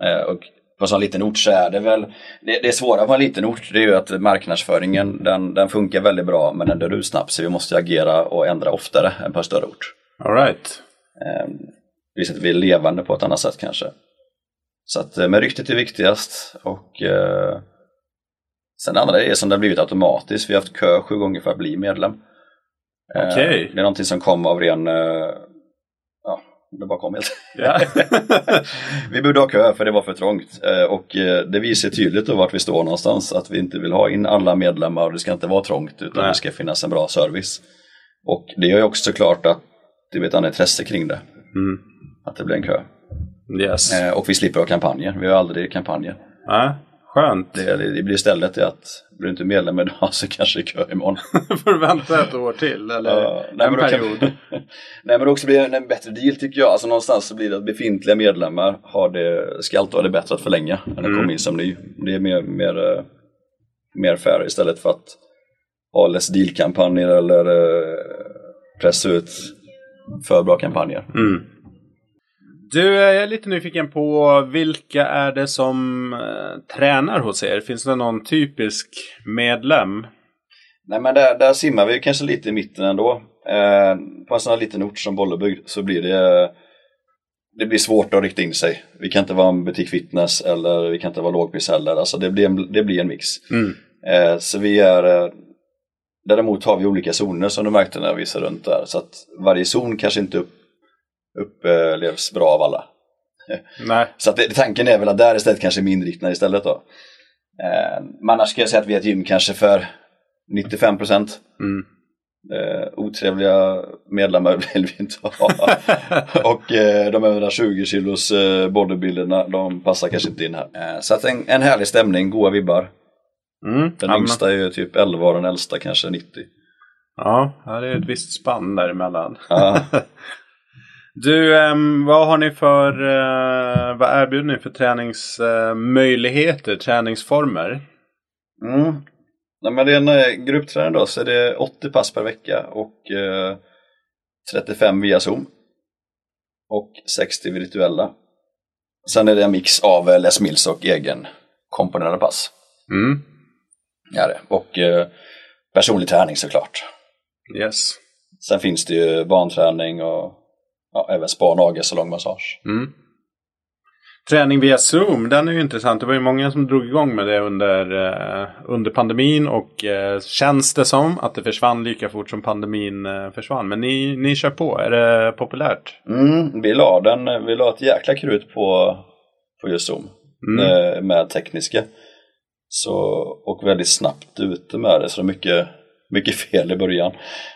B: Eh, och på en sån liten ort så är det väl, det, det svåra på en liten ort det är ju att marknadsföringen den, den funkar väldigt bra men den dör ut snabbt så vi måste agera och ändra oftare än på en större ort.
A: All right.
B: Eh, vi att vi är levande på ett annat sätt kanske. Så att, eh, men ryktet är viktigast och eh, sen andra är det som det har blivit automatiskt. Vi har haft kö sju gånger för att bli medlem.
A: Eh, okay.
B: det är någonting som kom av ren eh, det bara kom helt.
A: Ja. *laughs*
B: vi borde ha kö för det var för trångt eh, och det visar tydligt vart vi står någonstans att vi inte vill ha in alla medlemmar och det ska inte vara trångt utan Nej. det ska finnas en bra service. Och det gör ju också såklart att det blir ett annat intresse kring det.
A: Mm.
B: Att det blir en kö.
A: Yes.
B: Och vi slipper ha kampanjer, vi har aldrig kampanjer.
A: Nej. Skönt.
B: Det, det blir istället att blir du inte medlem idag *laughs* så kanske det är kö imorgon. *laughs*
A: får du vänta ett år till eller ja, nej, en period. Kan, *laughs*
B: nej men det också blir en, bättre deal tycker jag. Alltså någonstans så blir det att befintliga medlemmar har det, ska alltid ha det bättre att förlänga än att mm. komma in som ny. Det är mer, mer, eh, mer fair istället för att ha less deal-kampanjer eller uh, pressa ut för bra kampanjer.
A: Mm. Du, jag är lite nyfiken på vilka är det som eh, tränar hos er? Finns det någon typisk medlem?
B: Nej men där, där simmar vi kanske lite i mitten ändå. Eh, på en sån här liten ort som Bollebygd så blir det det blir svårt att rikta in sig. Vi kan inte vara en butik fitness eller vi kan inte vara lågpris heller. Alltså det blir en, det blir en mix.
A: Mm.
B: Eh, så vi är eh, Däremot har vi olika zoner som du märkte när vi visade runt där. Så att varje zon kanske inte upp, upplevs bra av alla.
A: Nej.
B: Så att det, tanken är väl att där istället kanske är inriktade istället då. Eh, men annars ska jag säga att vi är ett gym kanske för 95 procent.
A: Mm.
B: Eh, otrevliga medlemmar *laughs* vill vi inte ha. *laughs* och eh, de 120 kilos eh, bodybuilderna, de passar kanske inte in här. Eh, så att en, en härlig stämning, goa vibbar.
A: Mm.
B: Den ja, yngsta är ju typ 11 och den äldsta kanske 90.
A: Ja, det är ett visst spann däremellan.
B: Ja. *laughs*
A: Du, um, vad har ni för, uh, vad erbjuder ni för träningsmöjligheter, uh, träningsformer?
B: Mm. Men det är en gruppträning då, så är det 80 pass per vecka och 35 via Zoom. Och 60 virtuella. Sen är det en mix av Les Mills och egen komponerade pass.
A: Mm.
B: Ja, det. Och personlig träning såklart.
A: Yes.
B: Sen finns det ju barnträning och ja, även spa, nagel, salongmassage.
A: Mm. Träning via Zoom, den är ju intressant. Det var ju många som drog igång med det under, eh, under pandemin och eh, känns det som att det försvann lika fort som pandemin eh, försvann. Men ni, ni kör på, är det populärt?
B: Mm, vi, la den, vi la ett jäkla krut på, på just Zoom mm. Eh, med tekniska. Så, och väldigt snabbt ute med det, så det är mycket mycket fel i början.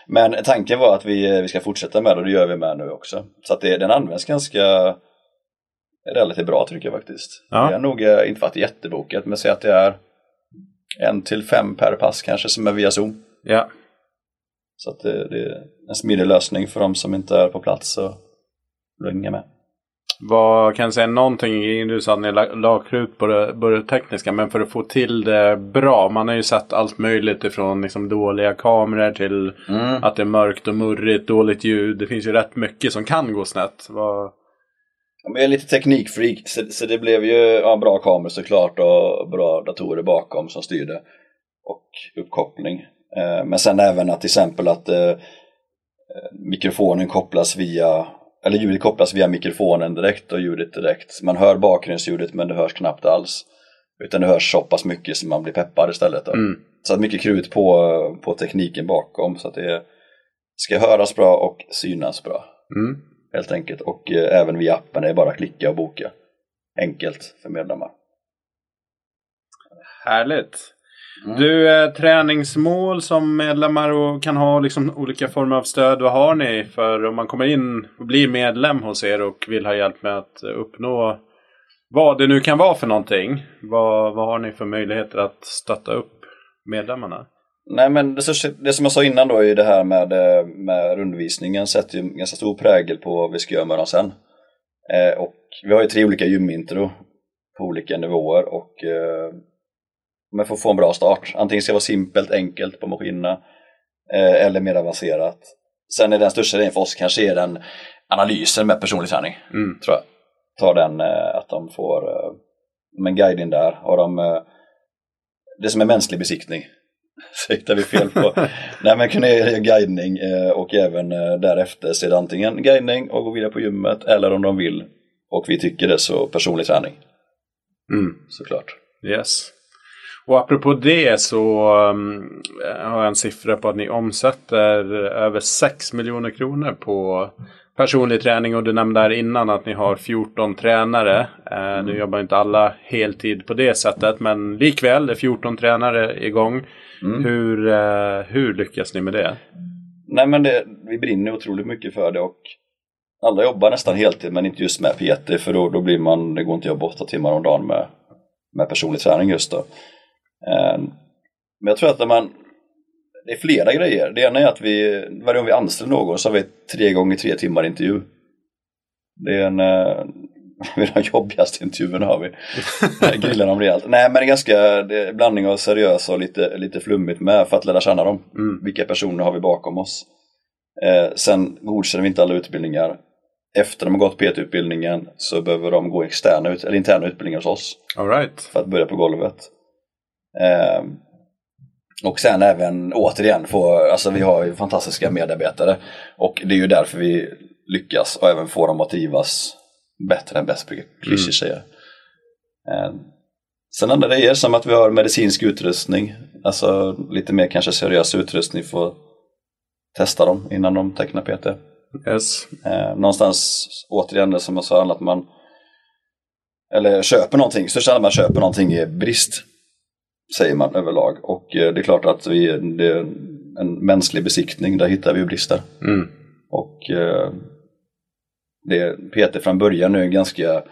B: Men tanken var att vi, vi ska fortsätta med det och det gör vi med nu också. Så att det, den används ganska relativt bra tycker jag faktiskt.
A: Ja.
B: Det är nog eh, inte varit jättebokat men säg att det är en till fem per pass kanske som är via Zoom.
A: Ja.
B: Så att det, det är en smidig lösning för de som inte är på plats och hänga med.
A: Vad kan jag säga någonting? Du sa att ni la krut på det, på det tekniska. Men för att få till det bra. Man har ju sett allt möjligt ifrån liksom dåliga kameror till
B: mm.
A: att det är mörkt och murrigt, dåligt ljud. Det finns ju rätt mycket som kan gå snett. Vad...
B: Jag är lite teknikfreak så, så det blev ju ja, bra kameror såklart och bra datorer bakom som styrde. Och uppkoppling. Eh, men sen även att till exempel att eh, mikrofonen kopplas via eller ljudet kopplas via mikrofonen direkt och ljudet direkt. Man hör bakgrundsljudet men det hörs knappt alls. Utan det hörs så pass mycket så man blir peppad istället.
A: Mm.
B: Så att mycket krut på, på tekniken bakom så att det ska höras bra och synas bra.
A: Mm.
B: Helt enkelt. Och eh, även via appen, det är bara att klicka och boka. Enkelt för medlemmar.
A: Härligt. Mm. Du, eh, träningsmål som medlemmar och kan ha liksom olika former av stöd. Vad har ni för om man kommer in och blir medlem hos er och vill ha hjälp med att uppnå vad det nu kan vara för någonting. Vad, vad har ni för möjligheter att stötta upp medlemmarna?
B: Nej men det, det, som jag sa innan då är det här med, eh, med rundvisningen sätter ju ganska stor prägel på vad vi ska göra med dem sen. Eh, och vi har ju tre olika gymintro på olika nivåer och eh, men för att få en bra start. Antingen ska det vara simpelt, enkelt på maskinerna eh, eller mer avancerat. Sen är den största grejen för oss kanske är den analysen med personlig träning. Mm. Tror jag. Ta den eh, att de får eh, en guide där. Har de, eh, det som är mänsklig besiktning. *laughs* Så hittar vi fel på. *laughs* Nej men kunna ge guidning eh, och även eh, därefter det antingen guidning och gå vidare på gymmet eller om de vill och vi tycker det så personlig träning.
A: Mm.
B: Såklart.
A: Yes. Och apropå det så um, har jag en siffra på att ni omsätter över 6 miljoner kronor på personlig träning och du nämnde här innan att ni har 14 tränare. Mm. Nu jobbar inte alla heltid på det sättet men likväl det är 14 tränare igång. Mm. Hur, uh, hur lyckas ni med det?
B: Nej men det, vi brinner otroligt mycket för det och alla jobbar nästan heltid men inte just med PT för då, då blir man, det går inte att jobba åtta timmar om dagen med, med personlig träning just då. Ehm, men jag tror att när man det är flera grejer. Det ena är att vi, varje gång vi anställer någon så har vi tre gånger tre timmar intervju. Det är en, *laughs* uh, de jobbigaste intervjuerna har vi. *laughs* Grillar dem rejält. Nej men det är ganska det är blandning av seriösa och lite, lite flummigt med för att lära känna dem. Mm. Vilka personer har vi bakom oss? Eh, sen godkänner vi inte alla utbildningar. Efter de har gått PT-utbildningen så behöver de gå externa eller interna utbildningar hos oss.
A: All right.
B: För att börja på golvet. Eh, och sen även återigen få, alltså vi har ju fantastiska medarbetare och det är ju därför vi lyckas och även få dem att trivas bättre än bäst klyschor mm. säga. Eh, sen andra grejer som att vi har medicinsk utrustning, alltså lite mer kanske seriös utrustning för att testa dem innan de tecknar PT.
A: Yes.
B: Eh, någonstans återigen det som jag sa, att man eller köper någonting, så känner man köper någonting i brist säger man överlag. Och eh, det är klart att vi, det är en mänsklig besiktning, där hittar vi brister.
A: Mm.
B: Och eh, det, PT från början är en ganska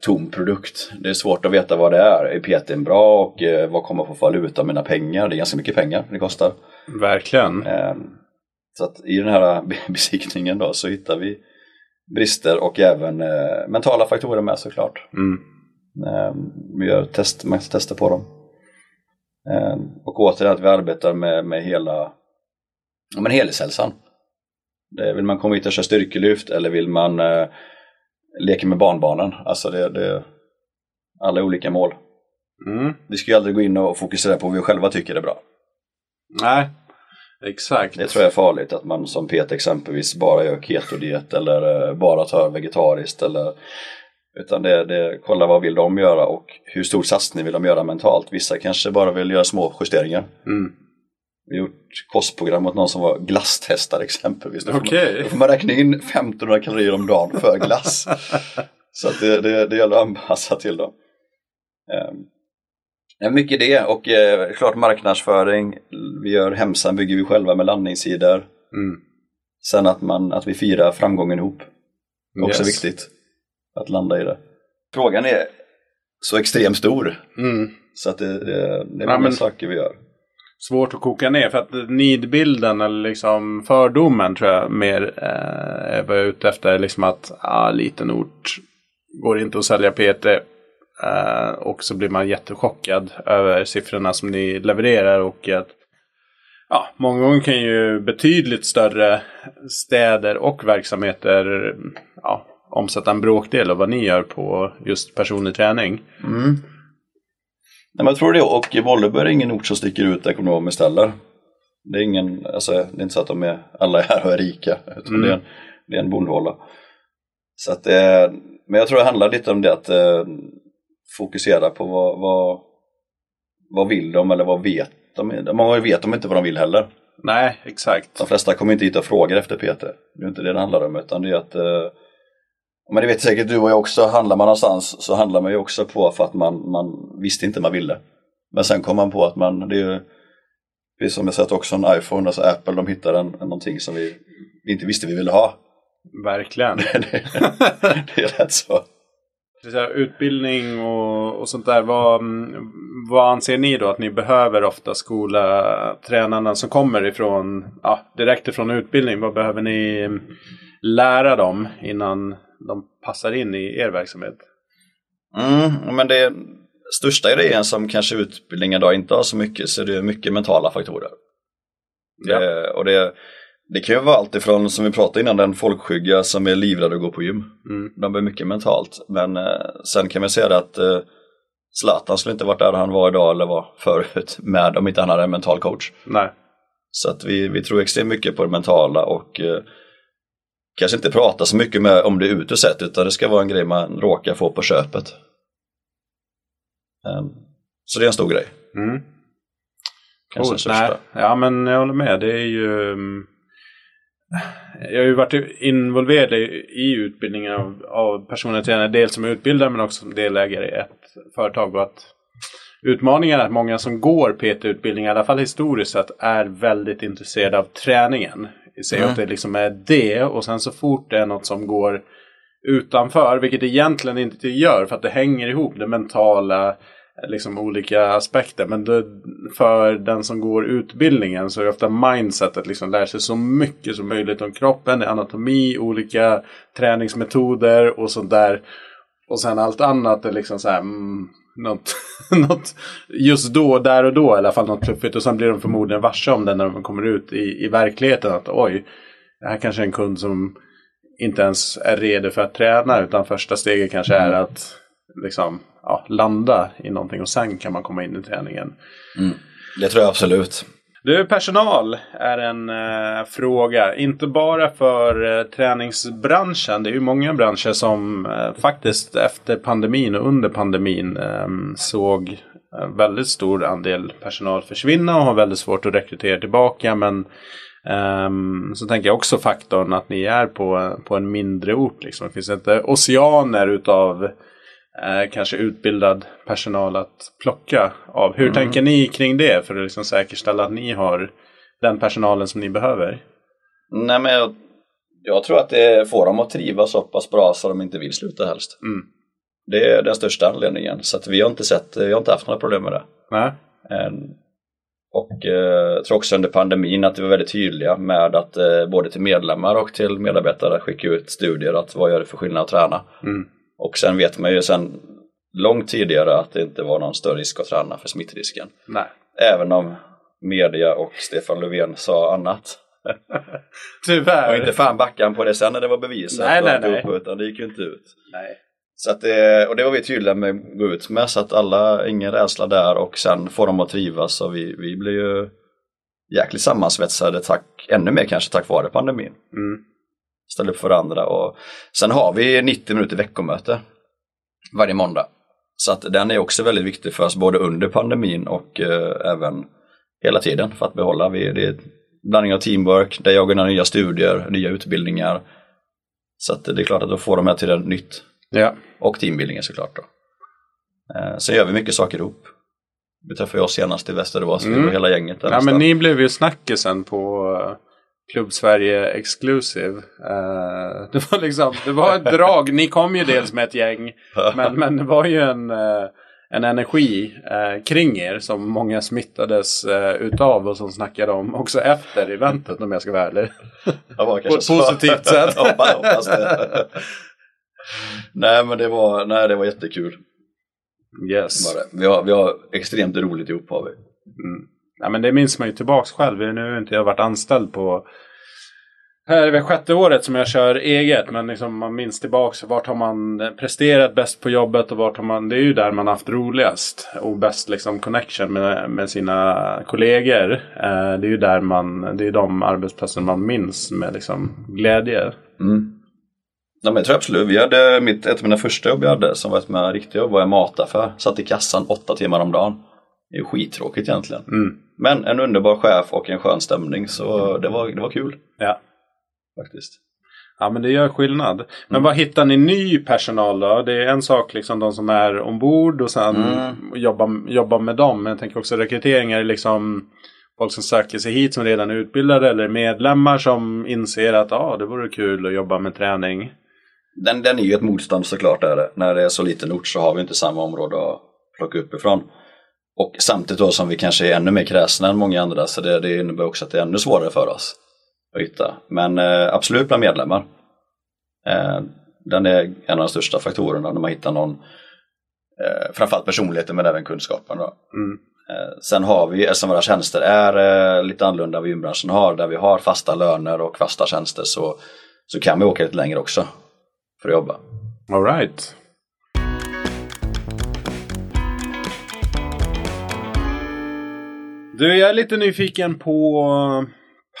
B: tom produkt. Det är svårt att veta vad det är. Är PT bra och eh, vad kommer få valuta av mina pengar? Det är ganska mycket pengar det kostar.
A: Verkligen.
B: Så att i den här besiktningen då så hittar vi brister och även mentala faktorer med såklart.
A: Mm.
B: Vi gör test, tester på dem. Eh, och återigen att vi arbetar med, med hela men helhetshälsan. Det, vill man komma hit och köra styrkelyft eller vill man eh, leka med barnbarnen? Alltså det, det alla olika mål.
A: Mm.
B: Vi ska ju aldrig gå in och fokusera på vad vi själva tycker är bra.
A: Nej, exakt.
B: Det tror jag är farligt att man som Peter exempelvis bara gör ketodiet eller eh, bara tar vegetariskt eller utan det, det, kolla vad vill de göra och hur stor satsning vill de göra mentalt. Vissa kanske bara vill göra små justeringar.
A: Mm.
B: Vi har gjort kostprogram mot någon som var glasstestare exempelvis.
A: Då får, okay.
B: man, då får man räkna in 1500 kalorier om dagen för glass. *laughs* Så att det, det, det gäller att anpassa till dem. Um, mycket det och eh, klart marknadsföring. Vi gör hemsidan bygger vi själva med landningssidor.
A: Mm.
B: Sen att, man, att vi firar framgången ihop. Också yes. viktigt att landa i det. Frågan är så extremt stor.
A: Mm.
B: Så att det, det, det är många men, saker vi gör.
A: Svårt att koka ner för att nidbilden eller liksom fördomen tror jag mer eh, är vad jag är ute efter. Liksom att ah, liten ort går inte att sälja PT. Eh, och så blir man jättechockad över siffrorna som ni levererar och att ja, många gånger kan ju betydligt större städer och verksamheter ja, omsätta en bråkdel av vad ni gör på just personlig träning.
B: Mm. Nej, men jag tror det, och Volleberg är ingen ort som sticker ut ekonomiskt heller. Det är, ingen, alltså, det är inte så att de är, alla är här och är rika, utan mm. det, är en, det är en bondhåla. Så att, eh, men jag tror det handlar lite om det att eh, fokusera på vad, vad, vad vill de eller vad vet de? Många vet de inte vad de vill heller.
A: Nej, exakt.
B: De flesta kommer inte hit och frågar efter PT. Det är inte det det handlar om, utan det är att eh, men det vet säkert du och jag också, handlar man någonstans så handlar man ju också på för att man, man visste inte man ville. Men sen kom man på att man, det är ju, precis som jag sett också en iPhone, alltså Apple, de hittade en, en, någonting som vi, inte visste vi ville ha.
A: Verkligen. *laughs*
B: det, det är rätt så.
A: Utbildning och, och sånt där. Vad, vad anser ni då att ni behöver ofta skola tränarna som kommer ifrån ja, direkt ifrån utbildning? Vad behöver ni lära dem innan de passar in i er verksamhet?
B: Mm, men det största grejen som kanske utbildning idag inte har så mycket så det är mycket mentala faktorer. Ja. Det, och det, det kan ju vara allt ifrån, som vi pratade innan, den folkskygga som är livrädd att gå på gym. Mm. De blir mycket mentalt. Men eh, sen kan man säga att eh, Zlatan skulle inte varit där han var idag eller var förut *laughs* med om inte han hade en mental coach.
A: Nej.
B: Så att vi, vi tror extremt mycket på det mentala och eh, kanske inte prata så mycket med, om det ut och sett utan det ska vara en grej man råkar få på köpet. Um, så det är en stor grej.
A: Mm. Kanske oh, nej. Ja men jag håller med. Det är ju um jag har ju varit involverad i, i utbildningen av, av personliga tränare. Dels som utbildare men också som delägare i ett företag. Och att utmaningen är att många som går PT-utbildning, i alla fall historiskt sett, är väldigt intresserade av träningen. Säg mm. att det liksom är det och sen så fort det är något som går utanför, vilket det egentligen inte gör för att det hänger ihop, det mentala, liksom olika aspekter. Men det, för den som går utbildningen så är det ofta mindsetet liksom lär sig så mycket som möjligt om kroppen, anatomi, olika träningsmetoder och sånt där. Och sen allt annat är liksom så här, mm, något, *laughs* något just då, där och då i alla fall något fluffigt. Och sen blir de förmodligen varse om det när de kommer ut i, i verkligheten. Att oj, det här kanske är en kund som inte ens är redo för att träna. Utan första steget kanske är mm. att liksom ja, landa i någonting och sen kan man komma in i träningen.
B: Mm. Det tror jag absolut.
A: Du, personal är en eh, fråga. Inte bara för eh, träningsbranschen. Det är ju många branscher som eh, faktiskt efter pandemin och under pandemin ehm, såg eh, väldigt stor andel personal försvinna och har väldigt svårt att rekrytera tillbaka. Men um, så tänker jag också faktorn att ni är på, eh, på en mindre ort. Liksom. Det finns inte oceaner utav eh, kanske utbildad personal att plocka av. Hur mm. tänker ni kring det för att liksom säkerställa att ni har den personalen som ni behöver?
B: Nej men jag, jag tror att det får dem att trivas så pass bra så de inte vill sluta helst.
A: Mm.
B: Det är den största anledningen. Så vi har inte sett, vi har inte haft några problem med det.
A: Nej.
B: Och eh, jag tror också under pandemin att vi var väldigt tydliga med att eh, både till medlemmar och till medarbetare skicka ut studier att vad gör det för skillnad att träna.
A: Mm.
B: Och sen vet man ju sen långt tidigare att det inte var någon större risk att träna för smittrisken.
A: Nej.
B: Även om media och Stefan Löfven sa annat. *laughs*
A: Tyvärr.
B: Och inte fan backade på det sen när det var bevisat.
A: Nej, nej, nej.
B: Upp, utan det gick ju inte ut.
A: Nej.
B: Så att det, och det var vi tydliga med att gå ut med så att alla, ingen rädsla där och sen får de att trivas och vi, vi blir ju jäkligt sammansvetsade tack, ännu mer kanske tack vare pandemin.
A: Mm
B: ställa upp för andra. Och sen har vi 90 minuter veckomöte varje måndag. Så att den är också väldigt viktig för oss både under pandemin och eh, även hela tiden för att behålla. Vi, det är blandning av teamwork, där jag går nya studier, nya utbildningar. Så att det är klart att då får de här tiden nytt.
A: Ja.
B: Och teambildningen såklart. Då. Eh, sen gör vi mycket saker ihop. Vi träffade oss senast i Västerås, mm. hela gänget.
A: Där ja, men ni blev ju snackisen på Klubb Sverige Exclusive. Uh, det var liksom, det var ett drag. Ni kom ju dels med ett gäng. Men, men det var ju en, uh, en energi uh, kring er som många smittades utav och som snackade om också efter eventet om jag ska vara ärlig.
B: På
A: ett positivt sätt. *laughs*
B: hoppas det. nej men det var, nej, det var jättekul.
A: Yes.
B: Vi, har, vi har extremt roligt ihop har vi.
A: Mm. Ja, men det minns man ju tillbaks själv. Nu har inte jag varit anställd på här är väl sjätte året som jag kör eget men liksom man minns tillbaks vart har man presterat bäst på jobbet och vart har man, det är ju där man haft roligast och bäst liksom connection med, med sina kollegor. Eh, det är ju där man, det är de arbetsplatser man minns med liksom glädje.
B: Mm. Ja, men jag tror absolut, vi hade mitt, ett av mina första jobb jag hade som var ett med riktiga jobb var i mataffär. Satt i kassan åtta timmar om dagen. Det är skittråkigt egentligen.
A: Mm.
B: Men en underbar chef och en skön stämning så det var, det var kul.
A: Ja.
B: Faktiskt.
A: Ja men det gör skillnad. Men
B: Mm.
A: vad hittar ni ny personal då? Det är en sak liksom de som är ombord och sen
B: Mm.
A: jobba, jobba med dem. Men jag tänker också rekryteringar är liksom folk som söker sig hit som redan är utbildade eller medlemmar som inser att ah, det vore kul att jobba med träning.
B: Den, den är ju ett motstånd såklart. Är det. När det är så liten ort så har vi inte samma område att plocka upp ifrån. Och samtidigt då som vi kanske är ännu mer kräsna än många andra så det, det innebär också att det är ännu svårare för oss att hitta. Men eh, absolut bland medlemmar. Eh, den är en av de största faktorerna när man hittar någon, eh, framförallt personligheten men även kunskapen. Då.
A: Mm.
B: Eh, sen har vi, eftersom våra tjänster är eh, lite annorlunda än vad gymbranschen har, där vi har fasta löner och fasta tjänster så, så kan vi åka lite längre också för att jobba.
A: All right. Du, jag är lite nyfiken på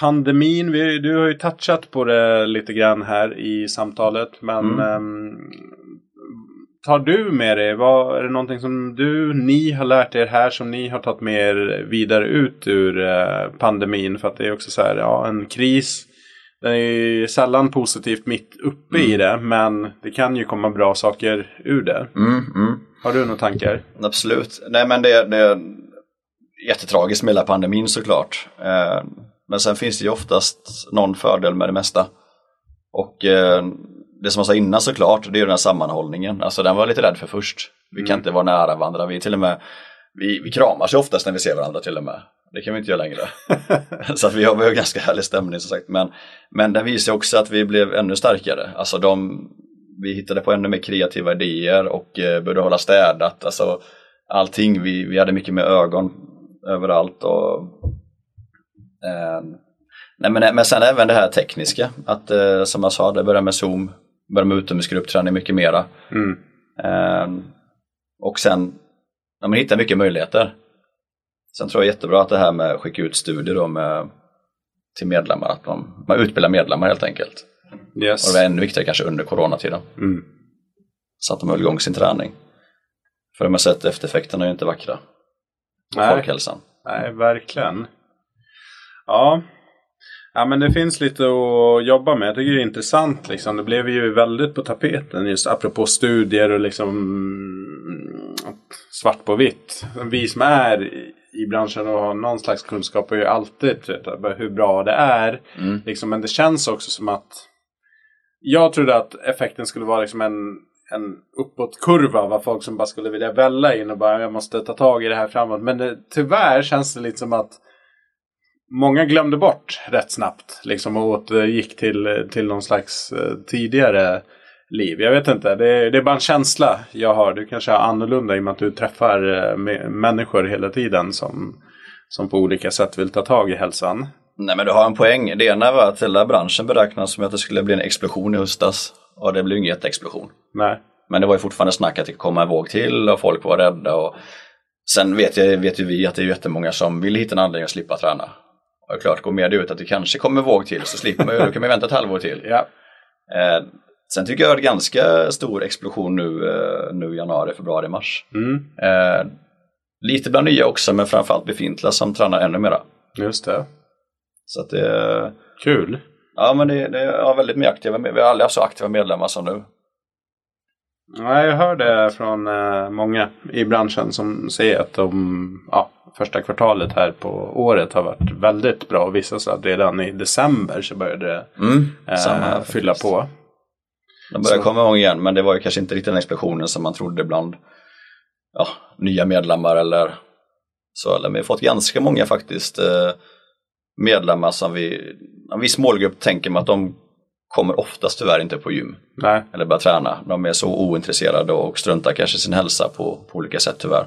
A: pandemin. Vi, du har ju touchat på det lite grann här i samtalet. Men
B: Mm.
A: ehm, tar du med dig, vad, är det någonting som du, ni har lärt er här som ni har tagit med er vidare ut ur eh, pandemin? För att det är också så här, ja en kris. Den är ju sällan positivt mitt uppe i det. Men det kan ju komma bra saker ur det.
B: Mm, mm.
A: Har du några tankar?
B: Absolut. Nej men det, det är jättetragiskt med hela pandemin såklart. Eh, men sen finns det ju oftast någon fördel med det mesta. Och eh, det som jag sa innan såklart, det är ju den här sammanhållningen. Alltså den var jag lite rädd för först. Vi kan
A: Mm.
B: inte vara nära varandra. Vi till och med, vi, vi kramas ju oftast när vi ser varandra till och med. Det kan vi inte göra längre. *laughs* Så att vi har, har ganska härlig stämning som sagt. Men, men den visar också att vi blev ännu starkare. Alltså de, vi hittade på ännu mer kreativa idéer och eh, började hålla städat. Alltså allting, vi, vi hade mycket med ögon överallt. Och, eh, nej men, men sen även det här tekniska. Att eh, som jag sa, det började med Zoom, började med utomhusgruppträning mycket mera.
A: Mm.
B: Eh, och sen, ja, man hittar mycket möjligheter. Sen tror jag jättebra att det här med att skicka ut studier då med, till medlemmar, att man, man utbildar medlemmar helt enkelt. Och
A: Yes.
B: det var ännu viktigare kanske under coronatiden.
A: Mm.
B: Så att de höll igång sin träning. För de har sett eftereffekterna är ju inte vackra.
A: Nej.
B: folkhälsan.
A: Nej, verkligen. Ja. Ja, men det finns lite att jobba med. Jag tycker det är intressant. Liksom. Det blev ju väldigt på tapeten just apropå studier och liksom svart på vitt. Vi som är i- i branschen och har någon slags kunskap har ju alltid vet, hur bra det är.
B: Mm.
A: Liksom, men det känns också som att jag trodde att effekten skulle vara liksom en, en uppåtkurva vad folk som bara skulle vilja välla in och bara jag måste ta tag i det här framåt. Men det, tyvärr känns det lite som att många glömde bort rätt snabbt. Liksom och återgick till, till någon slags eh, tidigare liv. Jag vet inte, det är, det är bara en känsla jag har. Du kanske har annorlunda i och med att du träffar eh, människor hela tiden som, som på olika sätt vill ta tag i hälsan.
B: Nej men du har en poäng. Det ena var att hela branschen beräknas som att det skulle bli en explosion i höstas. Och det blev ingen jätteexplosion.
A: Nej.
B: Men det var ju fortfarande snack att det kommer en våg till och folk var rädda. Och... Sen vet, jag, vet ju vi att det är jättemånga som vill hitta en anledning att slippa träna. Och det är klart, går med ut att det kanske kommer en våg till så slipper man ju, då kan man vänta ett halvår till. *laughs*
A: Ja.
B: Eh, sen tycker jag det är en ganska stor explosion nu, eh, nu januari, februari, mars.
A: Mm.
B: Eh, lite bland nya också, men framförallt befintliga som tränar ännu mera.
A: Just det.
B: Så att det,
A: Kul.
B: Ja men det, det är väldigt mer aktiva, vi har aldrig haft så aktiva medlemmar som nu.
A: Ja, jag hör det från eh, många i branschen som säger att de ja, första kvartalet här på året har varit väldigt bra. Och vissa sa att redan i december så började det
B: Mm,
A: eh,
B: här
A: fylla
B: faktiskt.
A: på.
B: De börjar komma igång igen, men det var ju kanske inte riktigt den explosionen som man trodde bland ja, nya medlemmar eller så. Eller, men vi har fått ganska många faktiskt eh, medlemmar som vi, en viss målgrupp tänker man att de kommer oftast tyvärr inte på gym
A: Nej.
B: eller börjar träna. De är så ointresserade och struntar kanske sin hälsa på, på olika sätt tyvärr.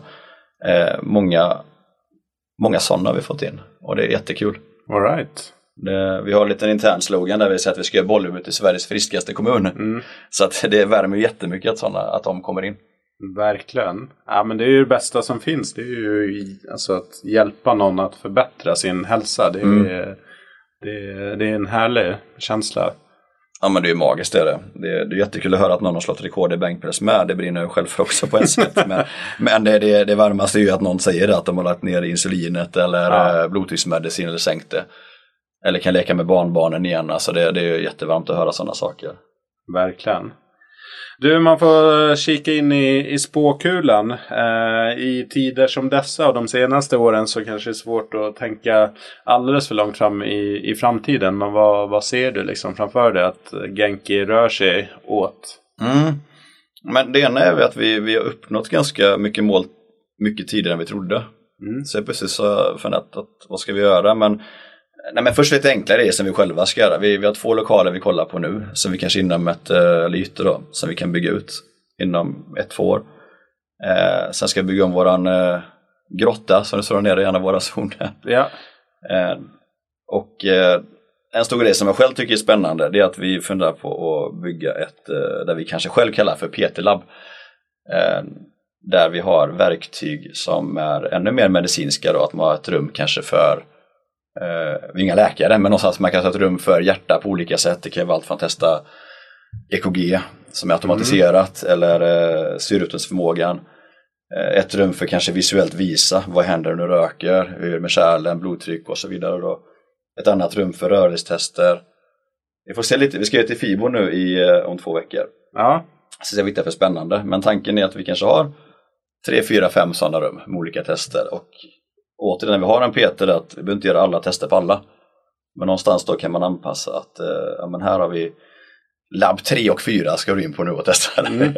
B: Eh, många många sådana har vi fått in och det är jättekul.
A: All right.
B: Det, vi har en liten intern slogan där vi säger att vi ska göra Bollebygd till Sveriges friskaste kommun.
A: Mm.
B: Så att det värmer jättemycket att, såna, att de kommer in.
A: Verkligen. Ja, men det är ju det bästa som finns. Det är ju alltså att hjälpa någon att förbättra sin hälsa. Det är,
B: Mm.
A: det det är en härlig känsla.
B: Ja men det är ju magiskt det är det. Det är, det är jättekul att höra att någon har slått rekord i bänkpress med. Det brinner jag själv för också på ett sätt. Men, *laughs* men det, det, det varmaste är ju att någon säger det, att de har lagt ner insulinet eller
A: Ja.
B: eh, blodtrycksmedicin eller sänkt det. eller kan leka med barnbarnen igen. Alltså det, det är jättevarmt att höra sådana saker.
A: Verkligen. Du, man får kika in i, i spåkulan. Eh, I tider som dessa och de senaste åren så kanske det är svårt att tänka alldeles för långt fram i, i framtiden. Men vad, vad ser du liksom framför dig att Genki rör sig åt?
B: Mm. Men det ena är att vi, vi har uppnått ganska mycket mål mycket tidigare än vi trodde. Mm. Så jag precis så funderat att vad ska vi göra? Men Nej men först lite enklare grejer som vi själva ska göra. Vi, vi har två lokaler vi kollar på nu som vi kanske inom ett, eller ytor då, som vi kan bygga ut inom ett, två år. Eh, sen ska vi bygga om våran eh, grotta som det står nere i en av våra *laughs* zoner.
A: Ja.
B: Eh, och eh, en stor grej som jag själv tycker är spännande det är att vi funderar på att bygga ett, eh, där vi kanske själv kallar för PT-labb. Eh, där vi har verktyg som är ännu mer medicinska då, att man har ett rum kanske för eh, vi är inga läkare, men någonstans man kan ett rum för hjärta på olika sätt. Det kan vara allt från att testa EKG som är automatiserat mm. eller eh, syreutnyttjningsförmågan. Eh, ett rum för kanske visuellt visa, vad händer när du röker, hur är det med kärlen, blodtryck och så vidare. Då. Ett annat rum för rörelsetester. Vi får se lite, vi ska ju till FIBO nu i, eh, om två veckor.
A: Ja.
B: Så det är för spännande, men tanken är att vi kanske har tre, fyra, fem sådana rum med olika tester och återigen när vi har en Peter att vi behöver inte göra alla tester på alla. Men någonstans då kan man anpassa att eh, ja, men här har vi labb 3 och 4 ska du in på nu och testa. Mm.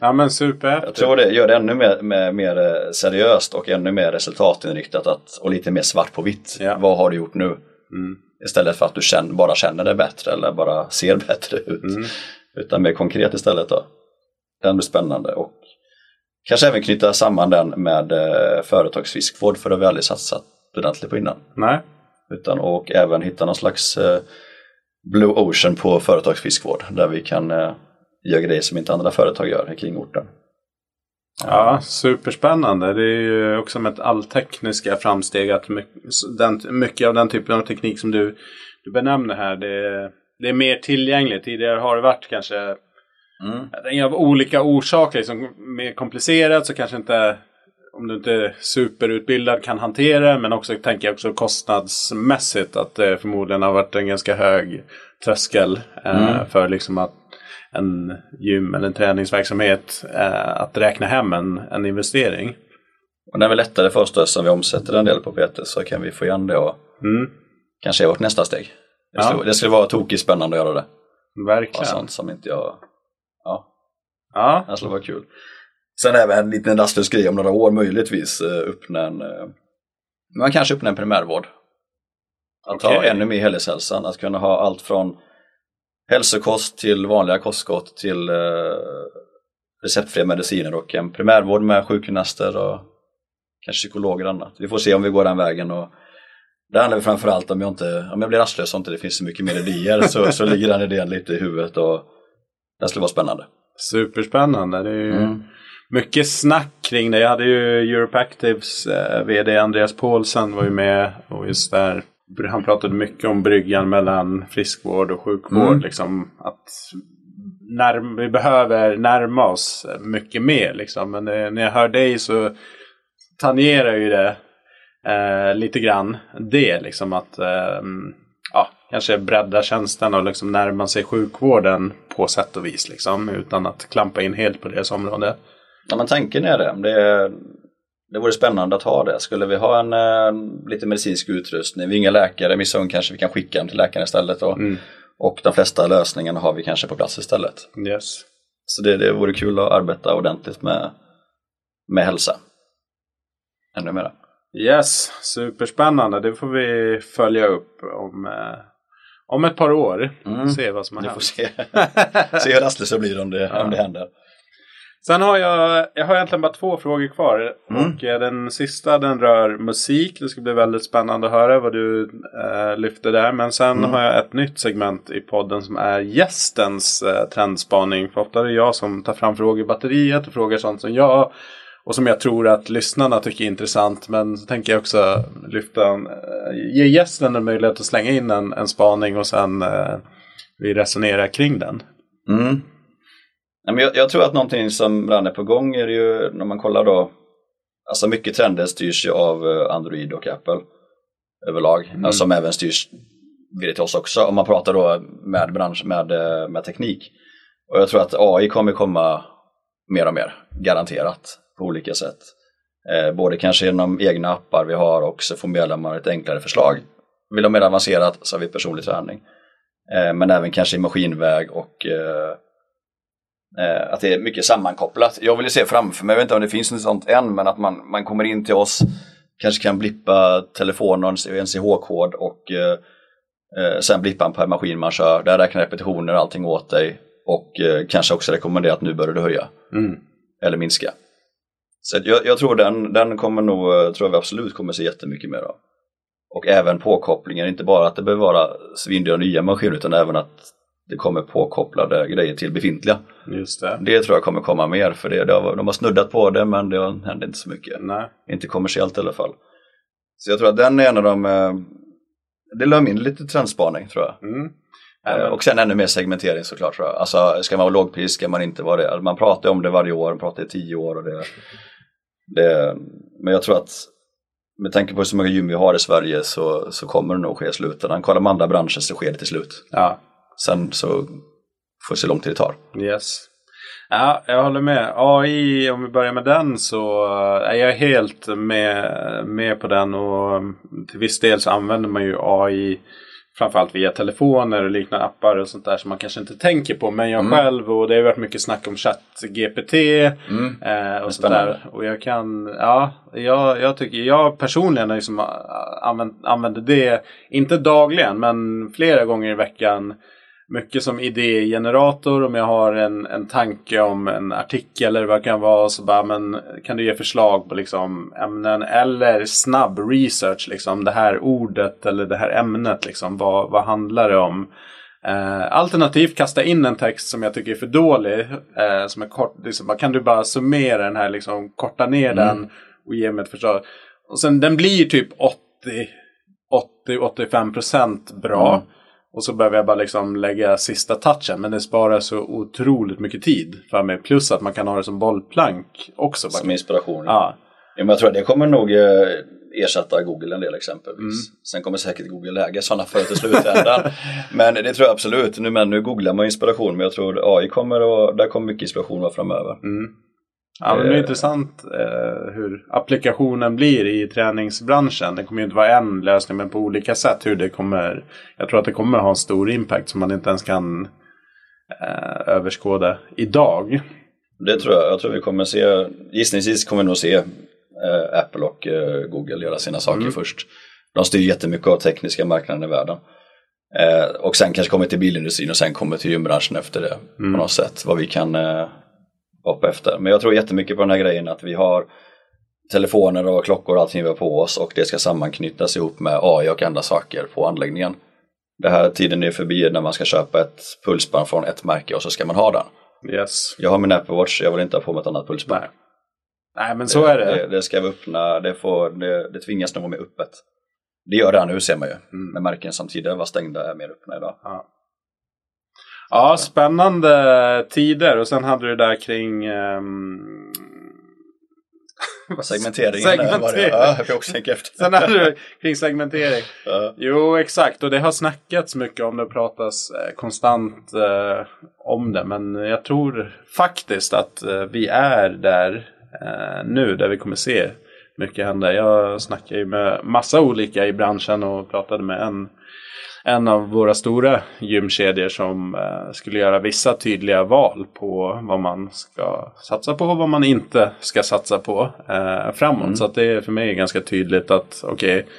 A: Ja men super.
B: Jag tror det gör det ännu mer, mer, mer eh, seriöst och ännu mer resultatinriktat att, och lite mer svart på vitt. Ja. Vad har du gjort nu? Mm. Istället för att du känner, bara känner det bättre eller bara ser *laughs* bättre ut. Mm. Utan mer konkret istället då. Den blir spännande och Kanske även knyta samman den med eh, företagsfiskvård för det har vi aldrig satsat ordentligt på innan.
A: Nej.
B: Utan och även hitta någon slags eh, Blue Ocean på företagsfiskvård där vi kan eh, göra grejer som inte andra företag gör kring orten.
A: Ja, superspännande. Det är ju också med alltekniska framsteg att mycket av den typen av teknik som du, du benämner här det, det är mer tillgängligt. Tidigare har det varit kanske Mm. Av olika orsaker, liksom, mer komplicerat så kanske inte om du inte är superutbildad kan hantera det. Men också tänker jag också kostnadsmässigt att det förmodligen har varit en ganska hög tröskel eh, mm. för liksom att en gym eller en träningsverksamhet eh, att räkna hem en, en investering.
B: Och det är väl lättare för oss då, som vi omsätter en del på PT så kan vi få igen det och mm. kanske är vårt nästa steg. Det skulle, ja. det skulle vara tokigt spännande att göra det.
A: Verkligen. Och
B: sånt som inte jag Ja.
A: Ja.
B: Det skulle vara kul. Sen även en liten rastlös grej om några år möjligtvis eh, öppna en, eh, man kanske öppna en primärvård. Att okay. ha ännu mer helhetshälsan, att kunna ha allt från hälsokost till vanliga kostskott till eh, receptfria mediciner och en primärvård med sjukgymnaster och kanske psykologer och annat. Vi får se om vi går den vägen och det handlar framförallt om jag inte, om jag blir rastlös och inte det finns så mycket mer idéer så, så ligger den idén lite i huvudet och det skulle vara spännande.
A: Superspännande. Det är ju mm. mycket snack kring det. Jag hade ju Europactives eh, vd Andreas Paulsen var ju med och just där han pratade mycket om bryggan mellan friskvård och sjukvård. Mm. Liksom, att närm vi behöver närma oss mycket mer. Liksom. Men det, när jag hör dig så tangerar ju det eh, lite grann det. Liksom att eh, ja, kanske bredda tjänsten och liksom närma sig sjukvården på sätt och vis. Liksom, utan att klampa in helt på deras område.
B: Ja, men tanken är det. det. Det vore spännande att ha det. Skulle vi ha en eh, lite medicinsk utrustning, vi är inga läkare, vissa gånger kanske vi kan skicka dem till läkaren istället. Och, mm. och de flesta lösningarna har vi kanske på plats istället.
A: Yes.
B: Så det, det vore kul att arbeta ordentligt med, med hälsa. Ännu mera.
A: Yes, superspännande. Det får vi följa upp om, eh, om ett par år. Mm. Se vad som har hänt. Får
B: se. *laughs* se hur det blir om det, ja. om det händer.
A: Sen har jag, jag har egentligen bara två frågor kvar. Mm. Och eh, den sista den rör musik. Det ska bli väldigt spännande att höra vad du eh, lyfter där. Men sen mm. har jag ett nytt segment i podden som är gästens eh, trendspaning. För ofta är det jag som tar fram frågor i batteriet och frågar sånt som jag och som jag tror att lyssnarna tycker är intressant. Men så tänker jag också lyfta, en, eh, ge gästen en möjlighet att slänga in en, en spaning och sen eh, vi resonerar kring den.
B: Mm. Jag, jag tror att någonting som redan är på gång är ju när man kollar då, alltså mycket trender styrs ju av eh, Android och Apple överlag, mm. alltså, som även styrs till oss också om man pratar då med bransch, med, eh, med teknik. Och jag tror att AI kommer komma mer och mer, garanterat, på olika sätt. Eh, både kanske genom egna appar vi har och så får medlemmar ett enklare förslag. Vill de mer avancerat så har vi personlig träning. Eh, men även kanske i maskinväg och eh, att det är mycket sammankopplat. Jag vill se framför mig, jag vet inte om det finns något sånt än, men att man, man kommer in till oss, kanske kan blippa telefonens NCH-kod och eh, sen blippa en per maskin man kör. Där räknar repetitioner och allting åt dig och eh, kanske också rekommendera att nu börjar du höja.
A: Mm.
B: Eller minska. Så jag, jag, tror den, den kommer nog, eh, tror vi absolut kommer se jättemycket mer av. Och även påkopplingen, inte bara att det behöver vara svindyra nya maskiner utan även att det kommer påkopplade grejer till befintliga.
A: Just det.
B: Det tror jag kommer komma mer för det. de har snuddat på det men det händer inte så mycket.
A: Nej.
B: Inte kommersiellt i alla fall. Så jag tror att den är en av de, eh, det lär in lite trendspaning tror jag.
A: Mm.
B: Eh, och sen ännu mer segmentering såklart tror jag. Alltså ska man vara lågpris ska man inte vara det. Man pratar om det varje år, man pratar i tio år och det, det Men jag tror att med tanke på hur många gym vi har i Sverige så, så kommer det nog ske i slutändan. Kollar man andra branscher så sker det till slut.
A: Ja.
B: Sen så får vi se hur lång tid det tar.
A: Yes. Ja, jag håller med. AI, om vi börjar med den så är jag helt med, med på den och till viss del så använder man ju AI framförallt via telefoner och liknande appar och sånt där som man kanske inte tänker på. Men jag mm. själv och det har varit mycket snack om ChatGPT
B: mm.
A: eh, och sådär. Och jag kan, ja, jag, jag tycker, jag personligen liksom använder det, inte dagligen men flera gånger i veckan mycket som idégenerator. Om jag har en, en tanke om en artikel eller vad det kan vara. Så bara, men kan du ge förslag på liksom ämnen eller snabb research. Liksom, det här ordet eller det här ämnet. Liksom, vad, vad handlar det om? Eh, alternativt kasta in en text som jag tycker är för dålig. Eh, som är kort. Liksom, kan du bara summera den här, liksom, korta ner mm. den och ge mig ett förslag. Och sen den blir typ 80-85% bra. Mm. Och så behöver jag bara liksom lägga sista touchen. Men det sparar så otroligt mycket tid för mig. Plus att man kan ha det som bollplank också.
B: Som inspiration.
A: Ja.
B: ja men jag tror att det kommer nog eh, ersätta Google en del exempelvis. Mm. Sen kommer säkert Google lägga sådana för till slutändan. *laughs* men det tror jag absolut. Nu, men nu googlar man inspiration. Men jag tror AI kommer och där kommer mycket inspiration vara framöver.
A: Mm. Ja, men det är eh. intressant eh, hur applikationen blir i träningsbranschen. Det kommer ju inte vara en lösning men på olika sätt hur det kommer. Jag tror att det kommer ha en stor impact som man inte ens kan eh, överskåda idag.
B: Det tror jag. Jag tror vi kommer se, gissningsvis kommer vi nog se eh, Apple och eh, Google göra sina saker mm. först. De styr jättemycket av tekniska marknaden i världen. Eh, och sen kanske kommer till bilindustrin och sen kommer till gymbranschen efter det mm. på något sätt. Vad vi kan hoppa efter. Men jag tror jättemycket på den här grejen att vi har telefoner och klockor och allting vi har på oss och det ska sammanknytas ihop med AI och andra saker på anläggningen. Det här tiden är förbi när man ska köpa ett pulsband från ett märke och så ska man ha den.
A: Yes.
B: Jag har min Apple Watch, jag vill inte ha på mig ett annat pulsband.
A: Nej, Nej men så är det.
B: Det, det ska vara öppna, det, får, det, det tvingas nog vara mer öppet. Det gör det nu ser man ju. Mm. Men märken som tidigare var stängda är mer öppna idag.
A: Ja. Ja, spännande tider. Och sen hade du det där kring... *laughs* Um...
B: Segmentering.
A: segmentering.
B: Ja, jag också tänka efter.
A: sen hade du kring segmentering. Ja. Jo, exakt. Och det har snackats mycket om det och pratas eh, konstant eh, om det. Men jag tror faktiskt att eh, vi är där eh, nu, där vi kommer se mycket hända. Jag snackar ju med massa olika i branschen och pratade med en en av våra stora gymkedjor som eh, skulle göra vissa tydliga val på vad man ska satsa på och vad man inte ska satsa på eh, framåt. Mm. Så att det är för mig ganska tydligt att okej, okay,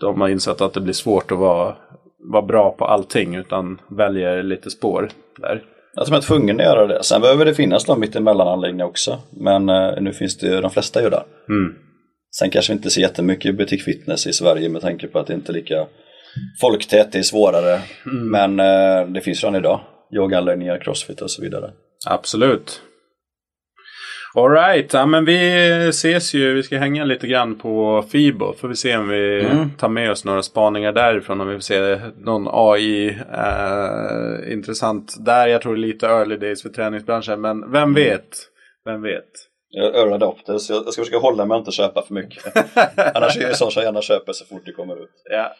A: de har insett att det blir svårt att vara, vara bra på allting utan väljer lite spår där.
B: Jag tror man är tvungen att göra det. Sen behöver det finnas någon mittemellananläggningar också. Men eh, nu finns det ju, de flesta ju där.
A: Mm.
B: Sen kanske vi inte ser jättemycket butik fitness i Sverige med tanke på att det inte är lika folktätt, det är svårare. Mm. Men eh, det finns redan idag. Yogaanläggningar, crossfit och så vidare.
A: Absolut. Alright, ja, men vi ses ju. Vi ska hänga lite grann på Fibo. Får vi se om vi mm. tar med oss några spaningar därifrån. Om vi får se någon AI eh, intressant där. Jag tror det är lite early days för träningsbranschen. Men vem mm. vet? Vem vet?
B: Jag early adopter, så jag ska försöka hålla mig och inte köpa för mycket. *laughs* Annars är det så att jag gärna köper så fort det kommer ut.
A: Ja.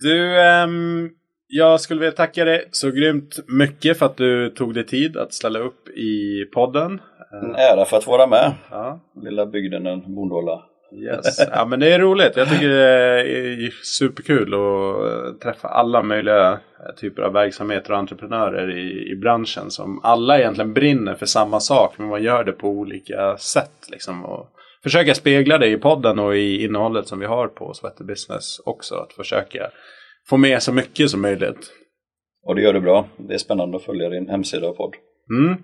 A: Du, um, jag skulle vilja tacka dig så grymt mycket för att du tog dig tid att ställa upp i podden.
B: En ära för att vara med. Ja. Lilla bygden Bondåla.
A: Yes. Ja men det är roligt. Jag tycker det är superkul att träffa alla möjliga typer av verksamheter och entreprenörer i, i branschen som alla egentligen brinner för samma sak men man gör det på olika sätt. Liksom, och försöka spegla det i podden och i innehållet som vi har på Sweater Business också. Att försöka få med så mycket som möjligt.
B: Och det gör du bra. Det är spännande att följa din hemsida och podd.
A: Mm.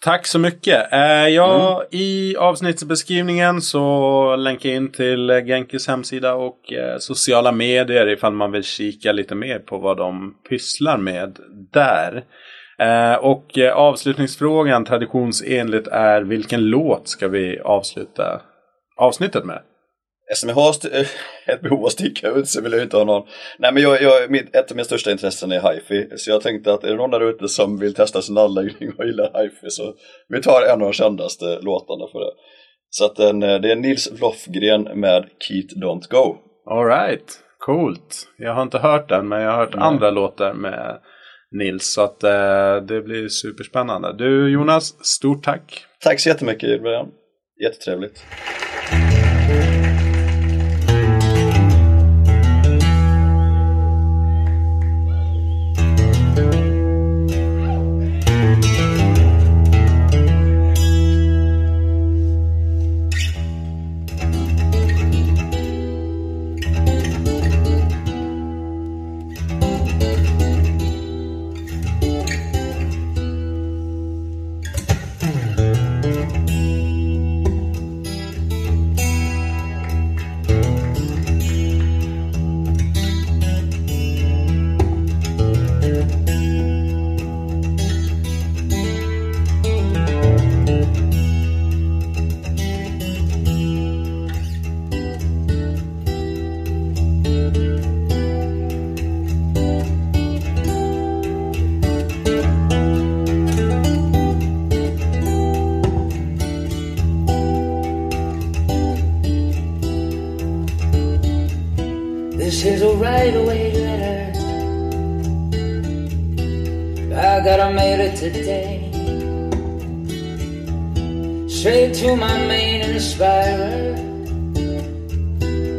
A: Tack så mycket. Eh, ja, mm. I avsnittsbeskrivningen så länkar jag in till Genkis hemsida och eh, sociala medier ifall man vill kika lite mer på vad de pysslar med där. Eh, och eh, avslutningsfrågan traditionsenligt är vilken låt ska vi avsluta avsnittet med?
B: Eftersom jag har ett behov av att sticka ut så vill jag inte ha någon. Nej men jag, jag, mitt, ett av mina största intressen är hifi. Så jag tänkte att är det någon där ute som vill testa sin anläggning och gillar hifi så vi tar en av de kändaste låtarna för det. Så att den, eh, det är Nils Lofgren med Keat Don't Go.
A: Alright, coolt. Jag har inte hört den men jag har hört mm. andra låtar med Nils. Så att eh, det blir superspännande. Du Jonas, stort tack.
B: Tack så jättemycket Brian. Jättetrevligt.
A: I gotta made it today. Straight to my main inspirer.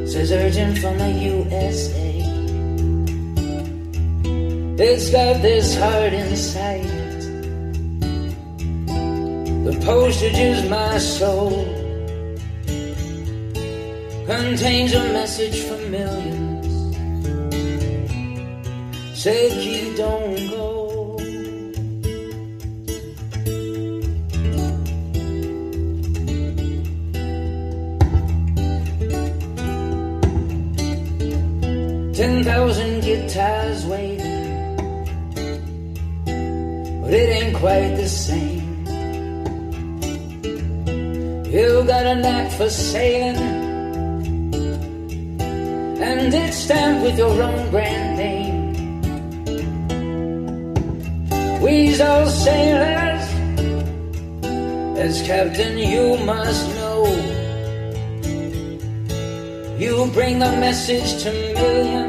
A: Says urgent from the USA. It's got this heart inside it. The postage is my soul. Contains a message for millions. Say keep don't go.
C: tires waving, but it ain't quite the same. You got a knack for sailing, and it's stamped with your own brand name. We's all sailors, as captain, you must know. You bring a message to millions.